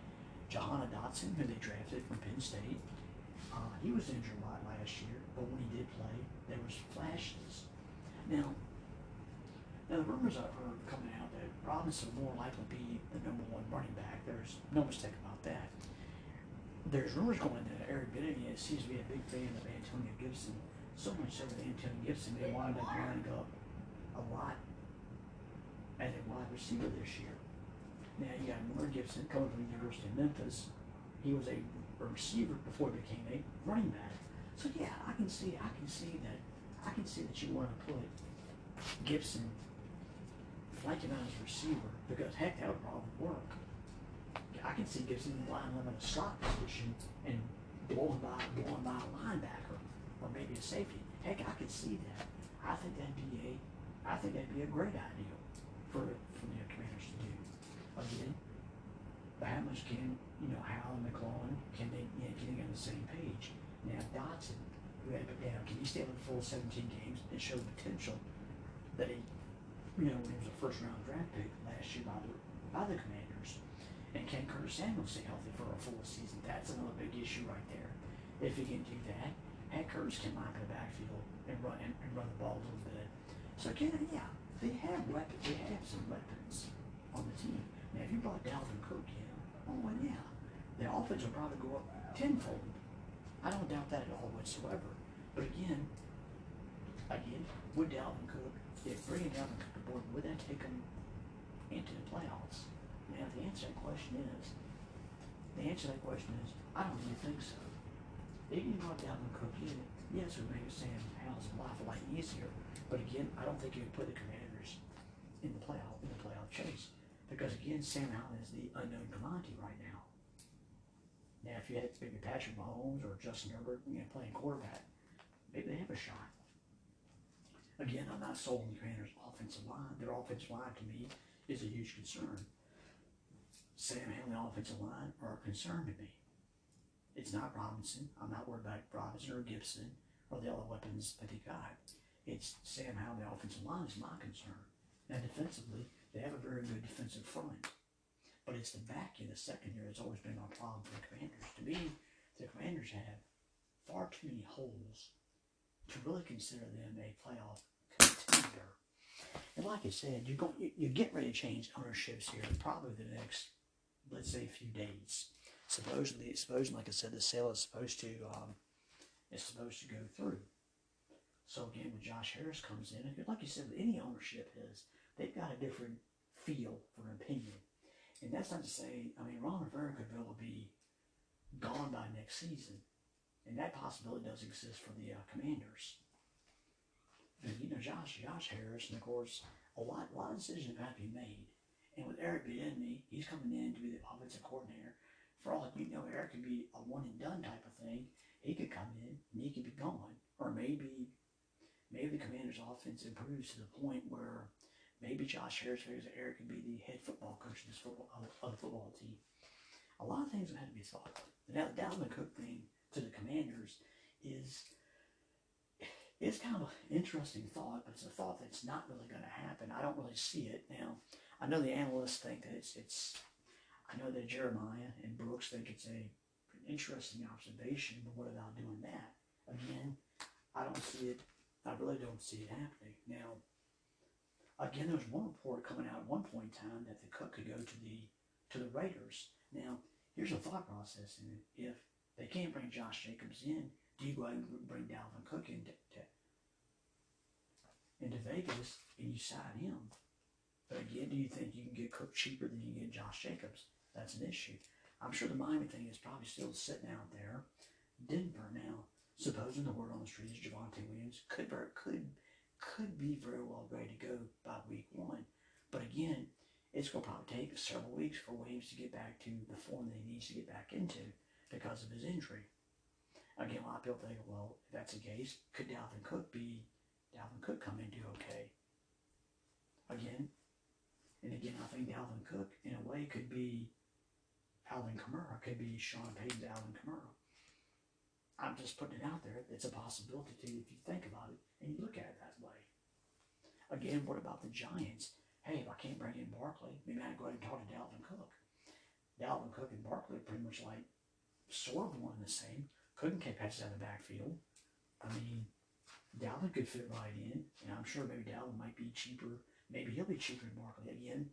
Jahan Dotson, who they drafted from Penn State, uh, he was injured a lot last year, but when he did play, there was flashes. Now, now the rumors I've heard coming out that Robinson will more likely be the number one running back. There's no mistake about that. There's rumors going that Eric Bieniemy seems to be a big fan of Antonio Gibson, so much so that Antonio Gibson may wind up lining up a lot as a wide receiver this year. Now you got Miller Gibson coming from the University of Memphis. He was a receiver before he became a running back. So yeah, I can see I can see that I can see that you want to put Gibson flanking as a receiver because heck that would probably work. I can see Gibson line him in a slot position and blowing by blowing by a linebacker or maybe a safety. Heck, I can see that. I think that'd be a I think that'd be a great idea for for the commanders to do. Again, how much can you know Howell and McLaurin can they you know, get on the same page? Now Dotson, who had put down, can he stay on the full 17 games and show potential that he, you know, when he was a first round draft pick last year by the by the Commanders? And can Curtis Samuel stay healthy for a full season? That's another big issue right there. If he can do that, and Curtis can line in the backfield and run and, and run the ball a little bit. So yeah, they have weapons. They have some weapons on the team. Now, if you brought Dalvin Cook in, oh well, yeah, the offense will probably go up tenfold. I don't doubt that at all whatsoever. But again, again, would Dalvin Cook, if bringing Dalvin Cook aboard, would that take him into the playoffs? Now, the answer to that question is, the answer to that question is, I don't really think so. If you Dalvin Cook in, yes, it would make Sam Howell's life a lot easier. But again, I don't think you would put the Commanders in the playoff in the playoff chase because again, Sam Howell is the unknown commodity right now. Now, if you had maybe Patrick Mahomes or Justin Herbert, you know, playing quarterback, maybe they have a shot. Again, I'm not sold on the Commanders' offensive line. Their offensive line to me is a huge concern. Sam Howell and the offensive line are a concern to me. It's not Robinson. I'm not worried about Robinson or Gibson or the other weapons that they got. It's Sam Howell, the offensive line is my concern. Now, defensively, they have a very good defensive front. But it's the back in the second year, that's always been my problem for the Commanders. To me, the Commanders have far too many holes to really consider them a playoff contender. And like I said, you're going, you, you get ready to change ownerships here probably the next, let's say, few days. Supposedly, supposedly, like I said, the sale is supposed to, um, is supposed to go through. So again, when Josh Harris comes in, like you said, any ownership is, they've got a different feel for an opinion. And that's not to say, I mean, Ron Rivera could be gone by next season. And that possibility does exist for the uh, Commanders. But, you know, Josh, Josh Harris, and of course, a lot, a lot of decisions have to be made. And with Eric being Bieniemy, he's coming in to be the offensive coordinator. For all you know, Eric could be a one and done type of thing. He could come in and he could be gone, or maybe, maybe the Commanders' offense improves to the point where maybe Josh Harris figures that Eric could be the head football coach of this football of, the football team. A lot of things have had to be thought the Dalvin Cook thing to the Commanders is it's kind of an interesting thought, but it's a thought that's not really going to happen. I don't really see it now. I know the analysts think that it's it's. I know that Jeremiah and Brooks think it's a an interesting observation, but what about doing that? Again, I don't see it. I really don't see it happening now. Again, there was one report coming out at one point in time that the Cook could go to the to the Raiders. Now, here's a thought process. If they can't bring Josh Jacobs in, do you go ahead and bring Dalvin Cook into to, into Vegas and you sign him? But again, do you think you can get Cook cheaper than you get Josh Jacobs? That's an issue. I'm sure the Miami thing is probably still sitting out there. Denver now, supposing the word on the street is Javonte Williams could could could be very well ready to go by week one. But again, it's going to probably take several weeks for Williams to get back to the form that he needs to get back into because of his injury. Again, a lot of people think, well, if that's the case, could Dalvin Cook be Dalvin Cook come in do okay? Again, And again, I think Dalvin Cook, in a way, could be Alvin Kamara, could be Sean Payton's Alvin Kamara. I'm just putting it out there. It's a possibility to if you think about it and you look at it that way. Again, what about the Giants? Hey, if I can't bring in Barkley, maybe I go ahead and talk to Dalvin Cook. Dalvin Cook and Barkley are pretty much like sort of one and the same. Couldn't catch passes out of the backfield. I mean, Dalvin could fit right in, and I'm sure maybe Dalvin might be cheaper. Maybe he'll be cheaper than Barkley again.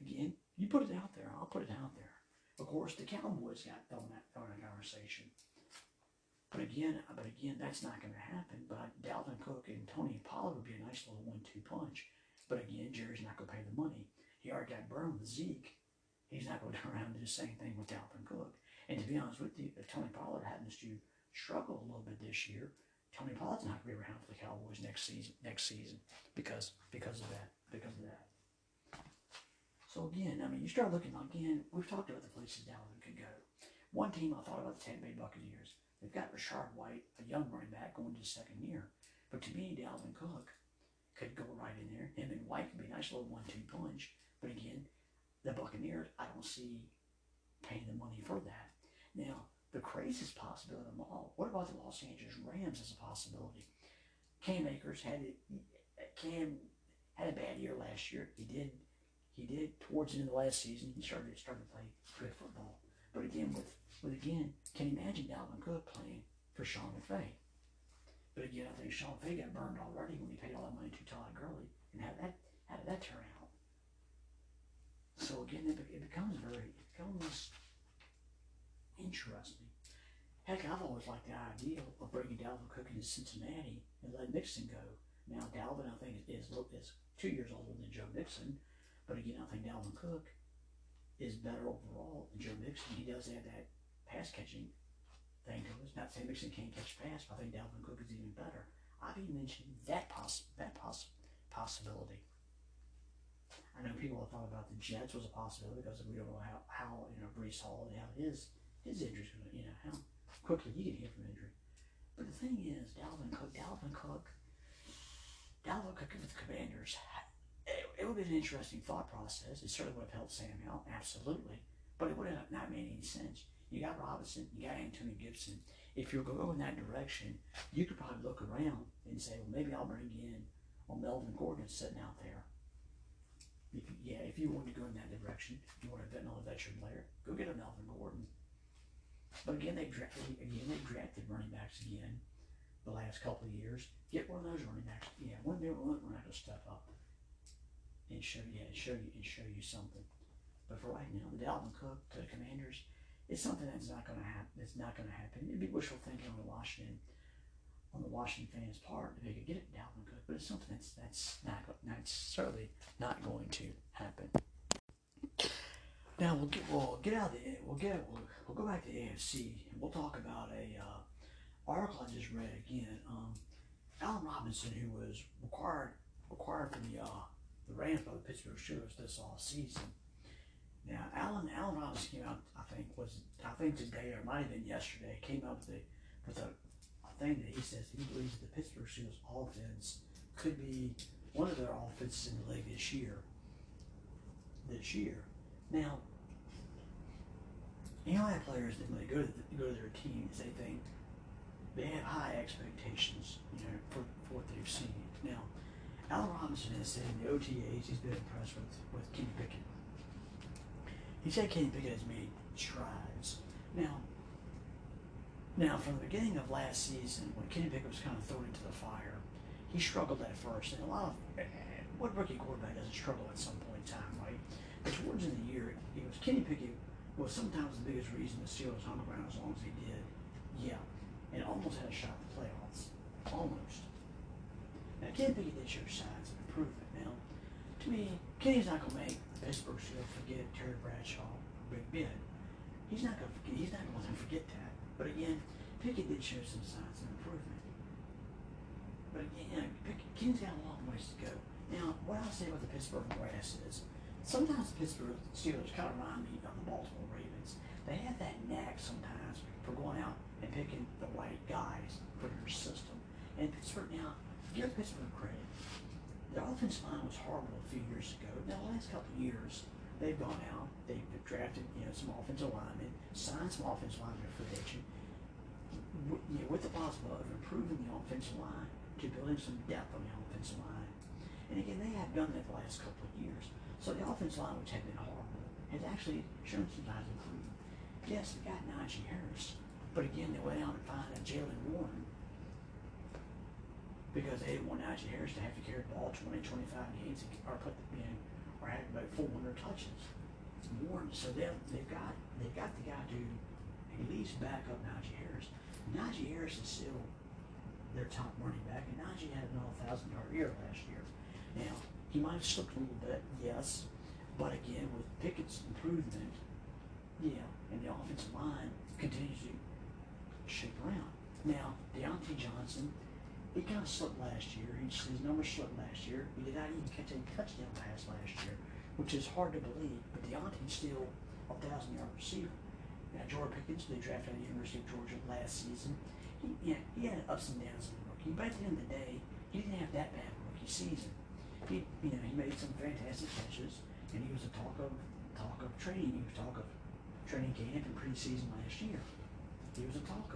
Again, you put it out there. I'll put it out there. Of course, the Cowboys got thrown that in conversation. But again, but again, that's not going to happen. But Dalvin Cook and Tony Pollard would be a nice little one-two punch. But again, Jerry's not going to pay the money. He already got burned with Zeke. He's not going to turn around and do the same thing with Dalvin Cook. And to be honest with you, if Tony Pollard happens to struggle a little bit this year, Tony Pollard's not going to be around for the Cowboys next season. Next season, because because of that. Because of that. So again, I mean, you start looking again. We've talked about the places Dalvin could go. One team I thought about the Tampa Bay Buccaneers. They've got Rachaad White, a young running back, going to his second year. But to me, Dalvin Cook could go right in there. Him and White could be a nice little one-two punch. But again, the Buccaneers, I don't see paying the money for that. Now, the craziest possibility of them all. What about the Los Angeles Rams as a possibility? Cam Akers had it. Cam had a bad year last year. He did he did towards the end of the last season. He started started to play good football. But again, with with again, can you imagine Dalvin Cook playing for Sean McVay? But again, I think Sean McVay got burned already when he paid all that money to Todd Gurley. And how did that how did that turn out? So again, it, it becomes very it becomes interesting. Heck, I've always liked the idea of bringing Dalvin Cook into Cincinnati and let Mixon go. Now, Dalvin, I think, is, is two years older than Joe Mixon, But again, I think Dalvin Cook is better overall than Joe Mixon. He does have that pass catching thing to us. Not saying Mixon can't catch pass, but I think Dalvin Cook is even better. I've even mentioned that poss- that poss- possibility. I know people have thought about the Jets was a possibility because we don't know how, how you know Breece Hall and how his his going to you know how quickly he can heal from injury. But the thing is, Dalvin Cook, Dalvin Cook, Dalvin Cook with the Commanders it, it would have been an interesting thought process. It certainly would have helped Sam out, absolutely. But it would have not made any sense. You got Robinson, you got Antonio Gibson. If you're going in that direction, you could probably look around and say, well, maybe I'll bring in well, Melvin Gordon sitting out there. If yeah, if you want to go in that direction, you want to bet on a veteran player, go get a Melvin Gordon. But again, they drafted again they drafted running backs again the last couple of years. Get one of those running backs. Yeah, one of their running backs will step up and show you, yeah, show you, and show you something. But for right now, the Dalvin Cook to the Commanders, it's something that's not going to happen. It's not going to happen. It'd be wishful thinking on the Washington, on the Washington fans' part if they could get it Dalvin Cook, but it's something that's that's not that's certainly not going to happen. Now we'll get we'll get out of the we'll get we'll, we'll go back to the AFC and we'll talk about a uh, article I just read again. Um, Robinson, who was required required for the uh, the Rams by the Pittsburgh Steelers this all season. Now, Allen Allen Robinson came out, I think was I think today or might have been yesterday, came out with a with a, a thing that he says he believes the Pittsburgh Steelers offense could be one of their offenses in the league this year. This year. Now, you know, I have players that when they go to the, go to their teams, they think they have high expectations, you know, for, for what they've seen. Now, Allen Robinson has said in the OTAs he's been impressed with, with Kenny Pickett. He said Kenny Pickett has made strides. Now, now from the beginning of last season, when Kenny Pickett was kind of thrown into the fire, he struggled at first, and a lot of eh, what rookie quarterback doesn't struggle at some point in time, right? But towards the end of the year, it was Kenny Pickett was sometimes the biggest reason the Steelers hung around as long as they did. Yeah, and almost had a shot at the playoffs, almost. Now, Pickett did show signs of improvement. Now, to me, Kenny's not going to make Pittsburgh Steelers forget Terry Bradshaw, or Big Ben. He's not going to forget. He's not going to forget that. But again, Pickett did show some signs of improvement. But again, you know, Pickett, Kenny's got a long ways to go. Now, what I'll say about the Pittsburgh Brass is sometimes the Pittsburgh Steelers kind of remind me of the Baltimore Ravens. They have that knack sometimes for going out and picking the right guys for their system. And Pittsburgh now, give Pittsburgh credit. the offensive line was horrible a few years ago. Now, the last couple of years, they've gone out, they've drafted, you know, some offensive linemen, signed some offensive linemen for with, you know, with the possibility of improving the offensive line to building some depth on the offensive line. And again, they have done that the last couple of years. So the offensive line, which had been horrible, has actually shown some signs of improvement. Yes, they got Najee Harris, but again, they went out and found a Jaylen Warren because they didn't want Najee Harris to have to carry the ball 20, 25 games or put the, you know, or have about 400 touches. Warren, so they they've got they've got the guy to at least back up Najee Harris. Najee Harris is still their top running back, and Najee had another thousand yard year last year. Now he might have slipped a little bit, yes, but again with Pickett's improvement, yeah, and the offensive line continues to shake around. Now Diontae Johnson he kind of slipped last year. He, his numbers slipped last year. He did not even catch a touchdown pass last year, which is hard to believe. But Diontae's still a thousand yard receiver. Now George Pickens, they drafted at the University of Georgia last season. He, yeah, he had ups and downs in the rookie, but at the end of the day, he didn't have that bad rookie season. He, you know, he made some fantastic catches, and he was a talk of talk of training. He was talk of training camp and preseason last year. He was a talk of.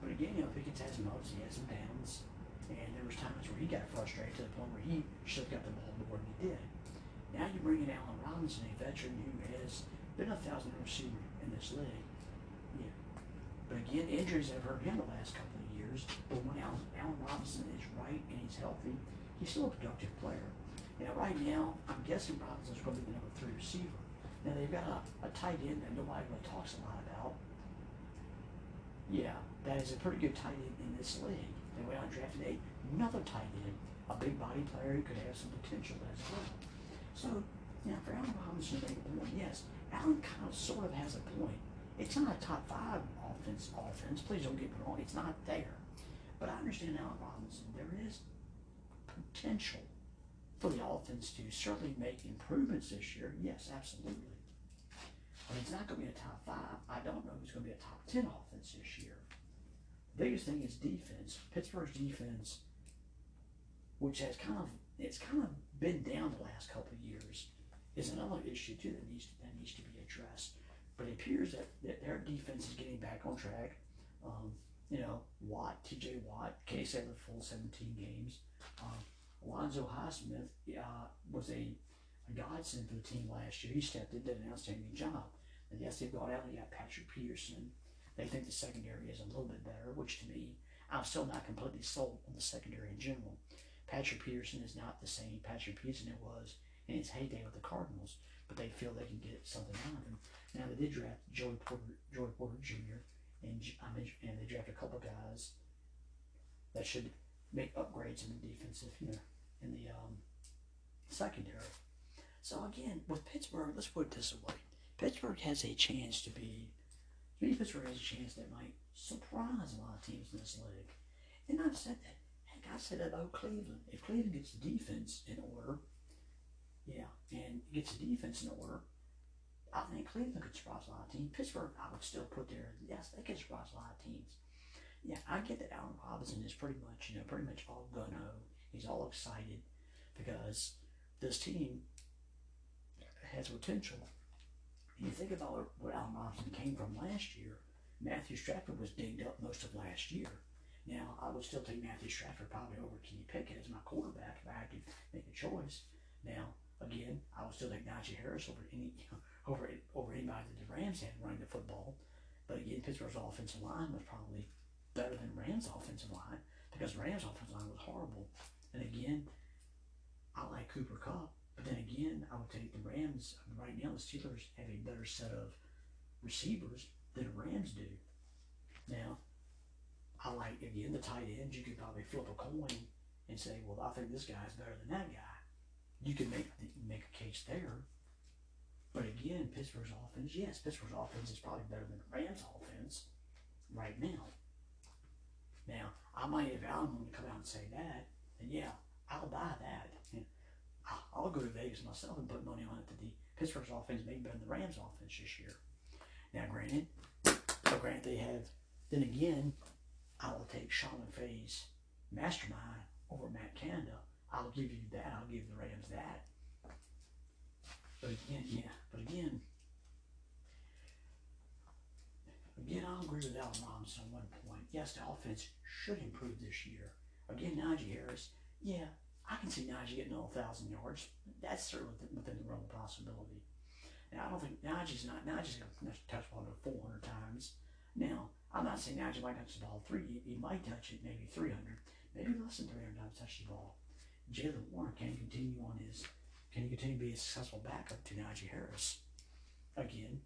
But again, you know, Pickens had some ups, he had some downs, and there was times where he got frustrated to the point where he should have got the ball more than he did. Now you bring in Allen Robinson, a veteran who has been a thousand receiver in this league. Yeah. But again, injuries have hurt him the last couple of years. But when Allen, Allen Robinson is right and he's healthy, he's still a productive player. Now, right now, I'm guessing Robinson's going to be the number three receiver. Now, they've got a, a tight end that nobody really talks a lot about. Yeah, that is a pretty good tight end in this league. They went out and drafted a, another tight end, a big body player who could have some potential as well. So, you know, for Allen Robinson to make a point, yes, Allen kind of sort of has a point. It's not a top five offense offense. Please don't get me wrong, it's not there. But I understand Allen Robinson. There is potential for the offense to certainly make improvements this year. Yes, absolutely. But it's not going to be a top five. I don't know it's going to be a top 10 offense this year. The biggest thing is defense. Pittsburgh's defense, which has kind of, it's kind of been down the last couple of years, is another issue too that needs, that needs to be addressed. But it appears that, that their defense is getting back on track. Um, you know, Watt, TJ Watt, case had the full 17 games. Um, Alonzo Highsmith uh, was a, a godsend for the team last year. He stepped in, did an outstanding job. And yes, they've gone out and got Patrick Peterson. They think the secondary is a little bit better, which to me, I'm still not completely sold on the secondary in general. Patrick Peterson is not the same Patrick Peterson it was in his heyday with the Cardinals, but they feel they can get something out of him. Now they did draft Joey Porter, Joey Porter Jr. and I and they drafted a couple guys that should make upgrades in the defensive, you know, in the um, secondary. So again, with Pittsburgh, let's put it this way: Pittsburgh has a chance to be. Maybe Pittsburgh has a chance that might surprise a lot of teams in this league. And I've said that. Heck, I said that about Cleveland. If Cleveland gets the defense in order, yeah, and gets the defense in order, I think Cleveland could surprise a lot of teams. Pittsburgh, I would still put there. Yes, they could surprise a lot of teams. Yeah, I get that Allen Robinson is pretty much, you know, pretty much all gun ho. He's all excited because this team has potential you think about where Allen Robinson came from last year, Matthew Stafford was dinged up most of last year. Now, I would still take Matthew Stafford probably over Kenny Pickett as my quarterback if I had to make a choice. Now, again, I would still take Najee Harris over any over over anybody that the Rams had running the football. But again, Pittsburgh's offensive line was probably better than Rams' offensive line because Rams' offensive line was horrible. And again, I like Cooper Kupp. But then again, I would take the Rams. Right now, the Steelers have a better set of receivers than the Rams do. Now, I like, again, the tight ends. You could probably flip a coin and say, well, I think this guy's better than that guy. You can make, make a case there. But again, Pittsburgh's offense, yes, Pittsburgh's offense is probably better than the Rams' offense right now. Now, I might, if wanted to come out and say that, then yeah, I'll buy that. I'll go to Vegas myself and put money on it that the Pittsburgh's offense may be better than the Rams' offense this year. Now, granted, so granted they have, then again, I will take Sean McVay's mastermind over Matt Canada. I'll give you that. I'll give the Rams that. But again, yeah. But again, again, I'll agree with Allen Robinson on one point. Yes, the offense should improve this year. Again, Najee Harris. Yeah, I can see Najee getting all thousand yards. That's certainly within the realm of possibility. Now, I don't think Najee's not Najee's going to touch the ball 400 times. Now, I'm not saying Najee might touch the ball three. He, might touch it maybe 300, maybe less than 300 times touch the ball. Jaylen Warren can continue on his can he continue to be a successful backup to Najee Harris? Again,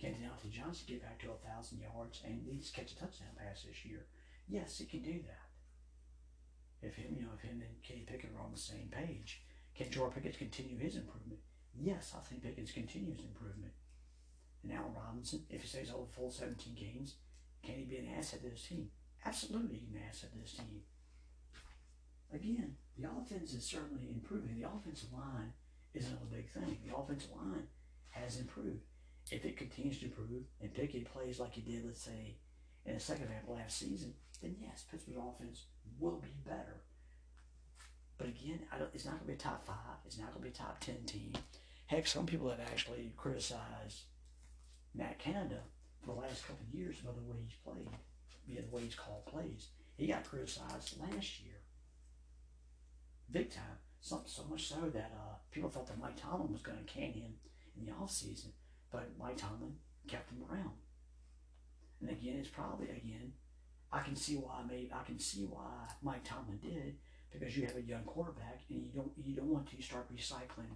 can Diontae Johnson get back to a thousand yards and at least catch a touchdown pass this year? Yes, he can do that. If him, you know, if him and Kenny Pickett are on the same page, can George Pickett continue his improvement? Yes, I think Pickens continues improvement. And Allen Robinson, if he stays over full 17 games, can he be an asset to this team? Absolutely, he can be an asset to this team. Again, the offense is certainly improving. The offensive line is another big thing. The offensive line has improved. If it continues to improve and Pickett plays like he did, let's say, in the second half of last season, then yes, Pittsburgh's offense will be better. But again, it's not going to be a top five. It's not going to be a top 10 team. Heck, some people have actually criticized Matt Canada for the last couple of years about the way he's played, yeah, the way he's called plays. He got criticized last year, big time. So, so much so that uh, people thought that Mike Tomlin was going to can him in the offseason, but Mike Tomlin kept him around. And again, it's probably again, I can see why maybe I can see why Mike Tomlin did because you have a young quarterback and you don't you don't want to start recycling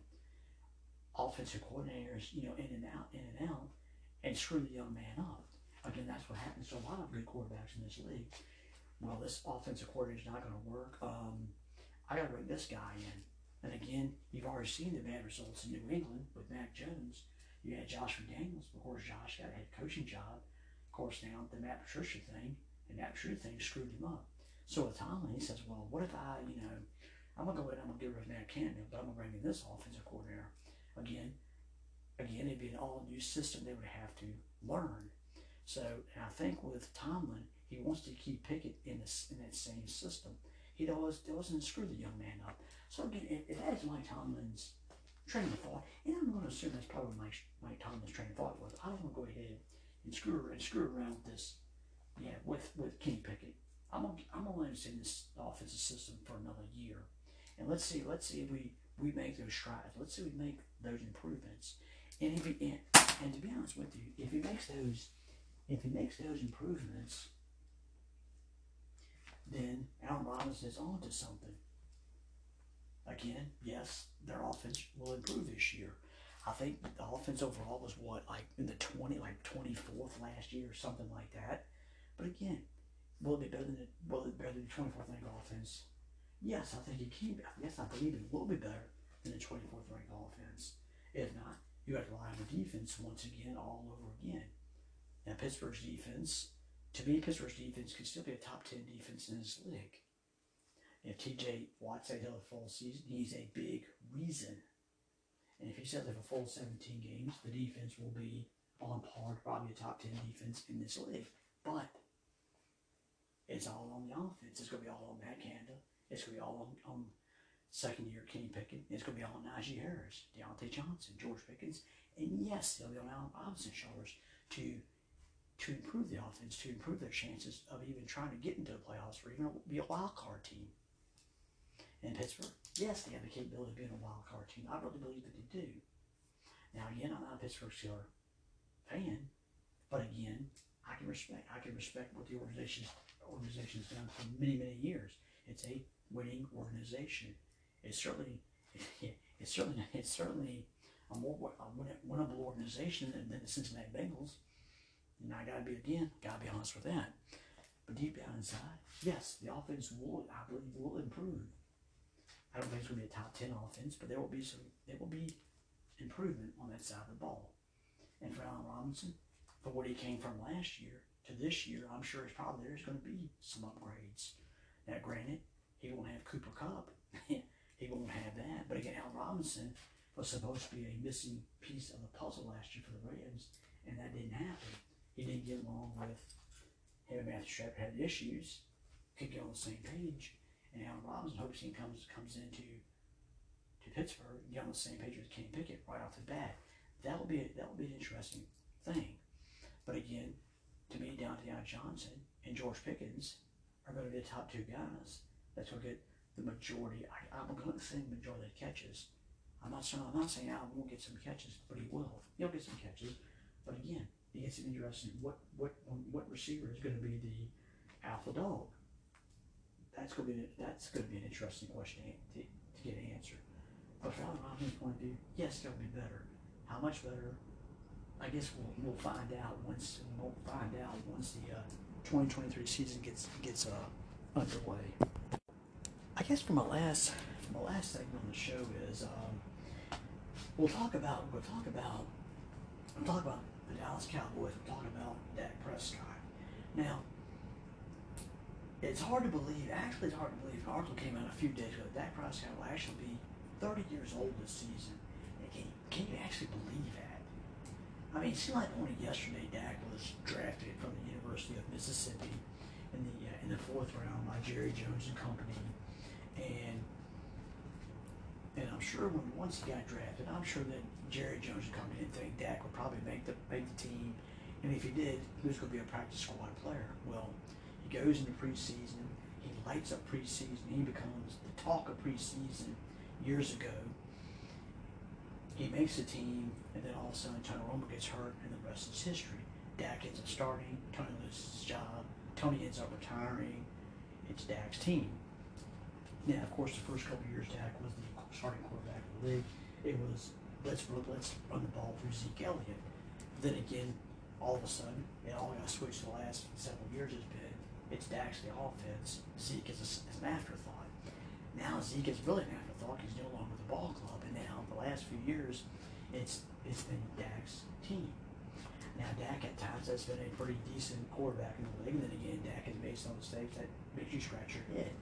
offensive coordinators, you know, in and out, in and out, and screw the young man up. Again, that's what happens to a lot of good quarterbacks in this league. Well, this offensive coordinator is not going to work. Um, I got to bring this guy in. And again, you've already seen the bad results in New England with Mac Jones. You had Josh McDaniels. Of course, Josh got a head coaching job. Of course, now the Matt Patricia thing and that Patricia thing screwed him up. So with Tomlin, he says, well, what if I, you know, I'm going to go ahead and I'm going to get rid of Matt Canada, but I'm going to bring in this offensive coordinator. Again, again, it'd be an all new system they would have to learn. So, I think with Tomlin, he wants to keep Pickett in this in that same system. He does doesn't screw the young man up. So again, if, if that is Mike Tomlin's train of thought, and I'm going to assume that's probably Mike, Mike Tomlin's train of thought was, I don't want to go ahead and screw and screw around with this, yeah, with with Kenny Pickett. I'm gonna, I'm gonna let him in this offensive system for another year, and let's see let's see if we we make those strides. Let's see if we make those improvements. And if he and, and to be honest with you, if he makes those if he makes those improvements, then Allen Robinson is on to something. Again, yes, their offense will improve this year. I think the offense overall was what, like in the 20, like 24th last year or something like that. But again, will it be better than the, will it be better than the 24th ranked offense? Yes, I think it can be. Yes, I believe it will be better than the 24th ranked offense. If not, you have to rely on the defense once again, all over again. Now, Pittsburgh's defense, to me, Pittsburgh's defense could still be a top 10 defense in this league. If TJ Watt stays the full season, he's a big reason. And if he stays there for full 17 games, the defense will be on par, probably a top 10 defense in this league. But it's all on the offense. It's going to be all on Matt Canada. It's going to be all on, on second year Kenny Pickett. It's going to be all on Najee Harris, Diontae Johnson, George Pickens. And yes, they'll be on Allen Robinson's shoulders to to improve the offense, to improve their chances of even trying to get into the playoffs or even be a wild card team. In Pittsburgh, yes, they have the capability of being a wild card team. I really believe that they do. Now, again, I'm not a Pittsburgh Steelers fan, but again, I can respect I can respect what the organization organization's done for many many years. It's a winning organization. It's certainly it's certainly it's certainly a more a winnable organization than, than the Cincinnati Bengals. And I gotta be again, gotta be honest with that. But deep down inside, yes, the offense will I believe will improve. I don't think it's gonna be a top ten offense, but there will be some there will be improvement on that side of the ball. And for Allen Robinson, for what he came from last year to this year, I'm sure it's probably there's gonna be some upgrades. Now granted, he won't have Cooper Kupp. he won't have that. But again, Allen Robinson was supposed to be a missing piece of the puzzle last year for the Rams, and that didn't happen. He didn't get along with him Matthew Stafford had issues, could get on the same page. and Allen Robinson hopes he comes comes into to Pittsburgh and get on the same page with Kenny Pickett right off the bat. That will be a, that will be an interesting thing. But again, to me, Diontae Johnson and George Pickens are going to be the top two guys. That's going to get the majority. I, I'm going to say majority of catches. I'm not saying I'm not saying Allen won't get some catches, but he will. He'll get some catches. But again, it gets interesting. What what what receiver is going to be the alpha dog? That's going to be that's going to be an interesting question to, to get answered. But from Robinson's point of view, yes, it'll be better. How much better? I guess we'll, we'll find out once we'll find out once the uh, 2023 season gets gets uh, underway. I guess for my last my last segment on the show is um, we'll talk about we'll talk about we'll talk about the Dallas Cowboys. We'll talk about Dak Prescott. Now, it's hard to believe. Actually, it's hard to believe. An article came out a few days ago. Dak Prescott will actually be 30 years old this season. Can, can you actually believe that? I mean, it seemed like only yesterday Dak was drafted from the University of Mississippi in the uh, in the fourth round by Jerry Jones and company, and and I'm sure when once he got drafted, I'm sure that Jerry Jones and company didn't think Dak would probably make the make the team, and if he did, he was going to be a practice squad player. Well, he goes into preseason, he lights up preseason, he becomes the talk of preseason years ago. He makes the team, and then all of a sudden Tony Romo gets hurt, and the rest is history. Dak ends up starting, Tony loses his job, Tony ends up retiring. It's Dak's team. Now, of course, the first couple years, Dak was the starting quarterback of the league. It was let's run, let's run the ball through Zeke Elliott. Then again, all of a sudden, it all got switched the last several years has been it's Dak's the offense. Zeke is, a, is an afterthought. Now Zeke is really an afterthought. He's no longer the ball club, last few years, it's it's been Dak's team. Now Dak at times has been a pretty decent quarterback in the league, and then again Dak has made some mistakes that makes you scratch your head.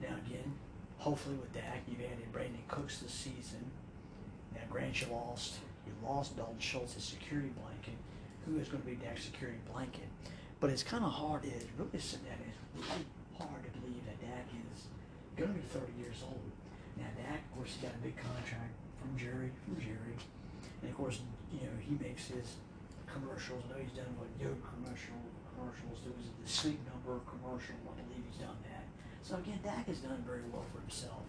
Now again, hopefully with Dak, you've added Brandin Cooks this season. Now Grant, you lost you lost Dalton Schultz, security blanket. Who is going to be Dak's security blanket? But it's kind of hard. It's really. It's really hard to believe that Dak is going to be 30 years old. Now Dak, of course, he got a big contract from Jerry, from hmm. Jerry, and of course, you know he makes his commercials. I know he's done what Yo commercial commercials. There was a distinct number of commercial. I believe he's done that. So again, Dak has done very well for himself.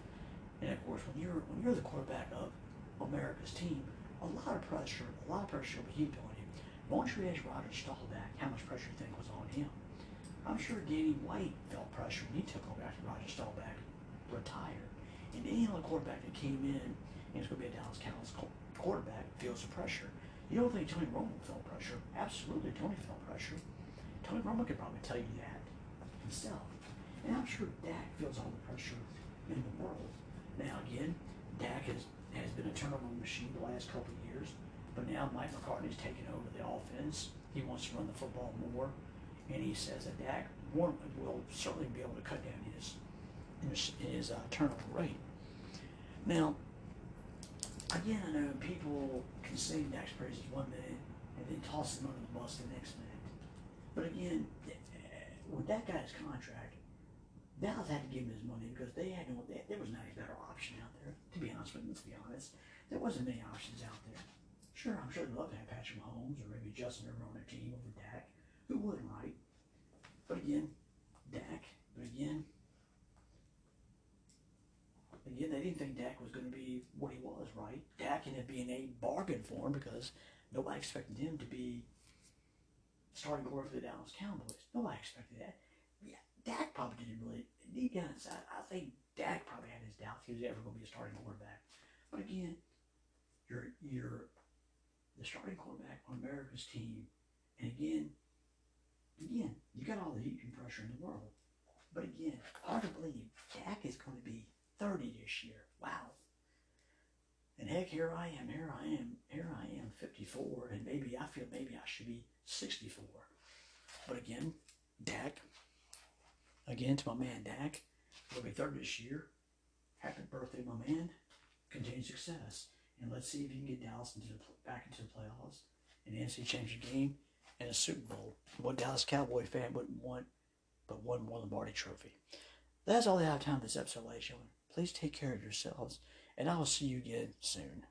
And of course, when you're when you're the quarterback of America's team, a lot of pressure, a lot of pressure will be heaped on you. Once you ask Roger Staubach how much pressure you think was on him, I'm sure Danny White felt pressure when he took over after Roger Staubach retired. And any other quarterback that came in and it's going to be a Dallas Cowboys quarterback feels the pressure. You don't think Tony Romo felt pressure? Absolutely, Tony felt pressure. Tony Romo could probably tell you that himself. And I'm sure Dak feels all the pressure in the world. Now, again, Dak has, has been a turnover machine the last couple of years, but now Mike McCarthy's taken over the offense. He wants to run the football more, and he says that Dak will certainly be able to cut down his his, his uh, turnover rate. Now, again, I know people can sing Dak's praises one minute and then toss him under the bus the next minute. But again, with that guy's contract, Dallas had to give him his money because they had no, they, there was not a better option out there. To be honest with you, let's be honest, there wasn't many options out there. Sure, I'm sure they'd love to have Patrick Mahomes or maybe Justin Herbert on their team over Dak. Who wouldn't, right? But again, Dak. But again, again, they didn't think Dak was going to be what he was, right? Dak ended up being a bargain for him because nobody expected him to be starting quarterback for the Dallas Cowboys. Nobody expected that. Yeah, Dak probably didn't really. Deep down inside, I think Dak probably had his doubts he was ever going to be a starting quarterback. But again, you're you're the starting quarterback on America's team, and again, again, you got all the heat and pressure in the world. But again, hard to believe Dak is going to be 30 this year. Wow. And heck, here I am, here I am, here I am, 54, and maybe I feel maybe I should be 64. But again, Dak, again to my man Dak, will be 30 this year. Happy birthday, my man. Continued success. And let's see if you can get Dallas into the, back into the playoffs, and an NFC championship game, and a Super Bowl. What Dallas Cowboy fan wouldn't want but one more Lombardi trophy. That's all I have time for this episode, ladies and gentlemen. Please take care of yourselves, and I will see you again soon.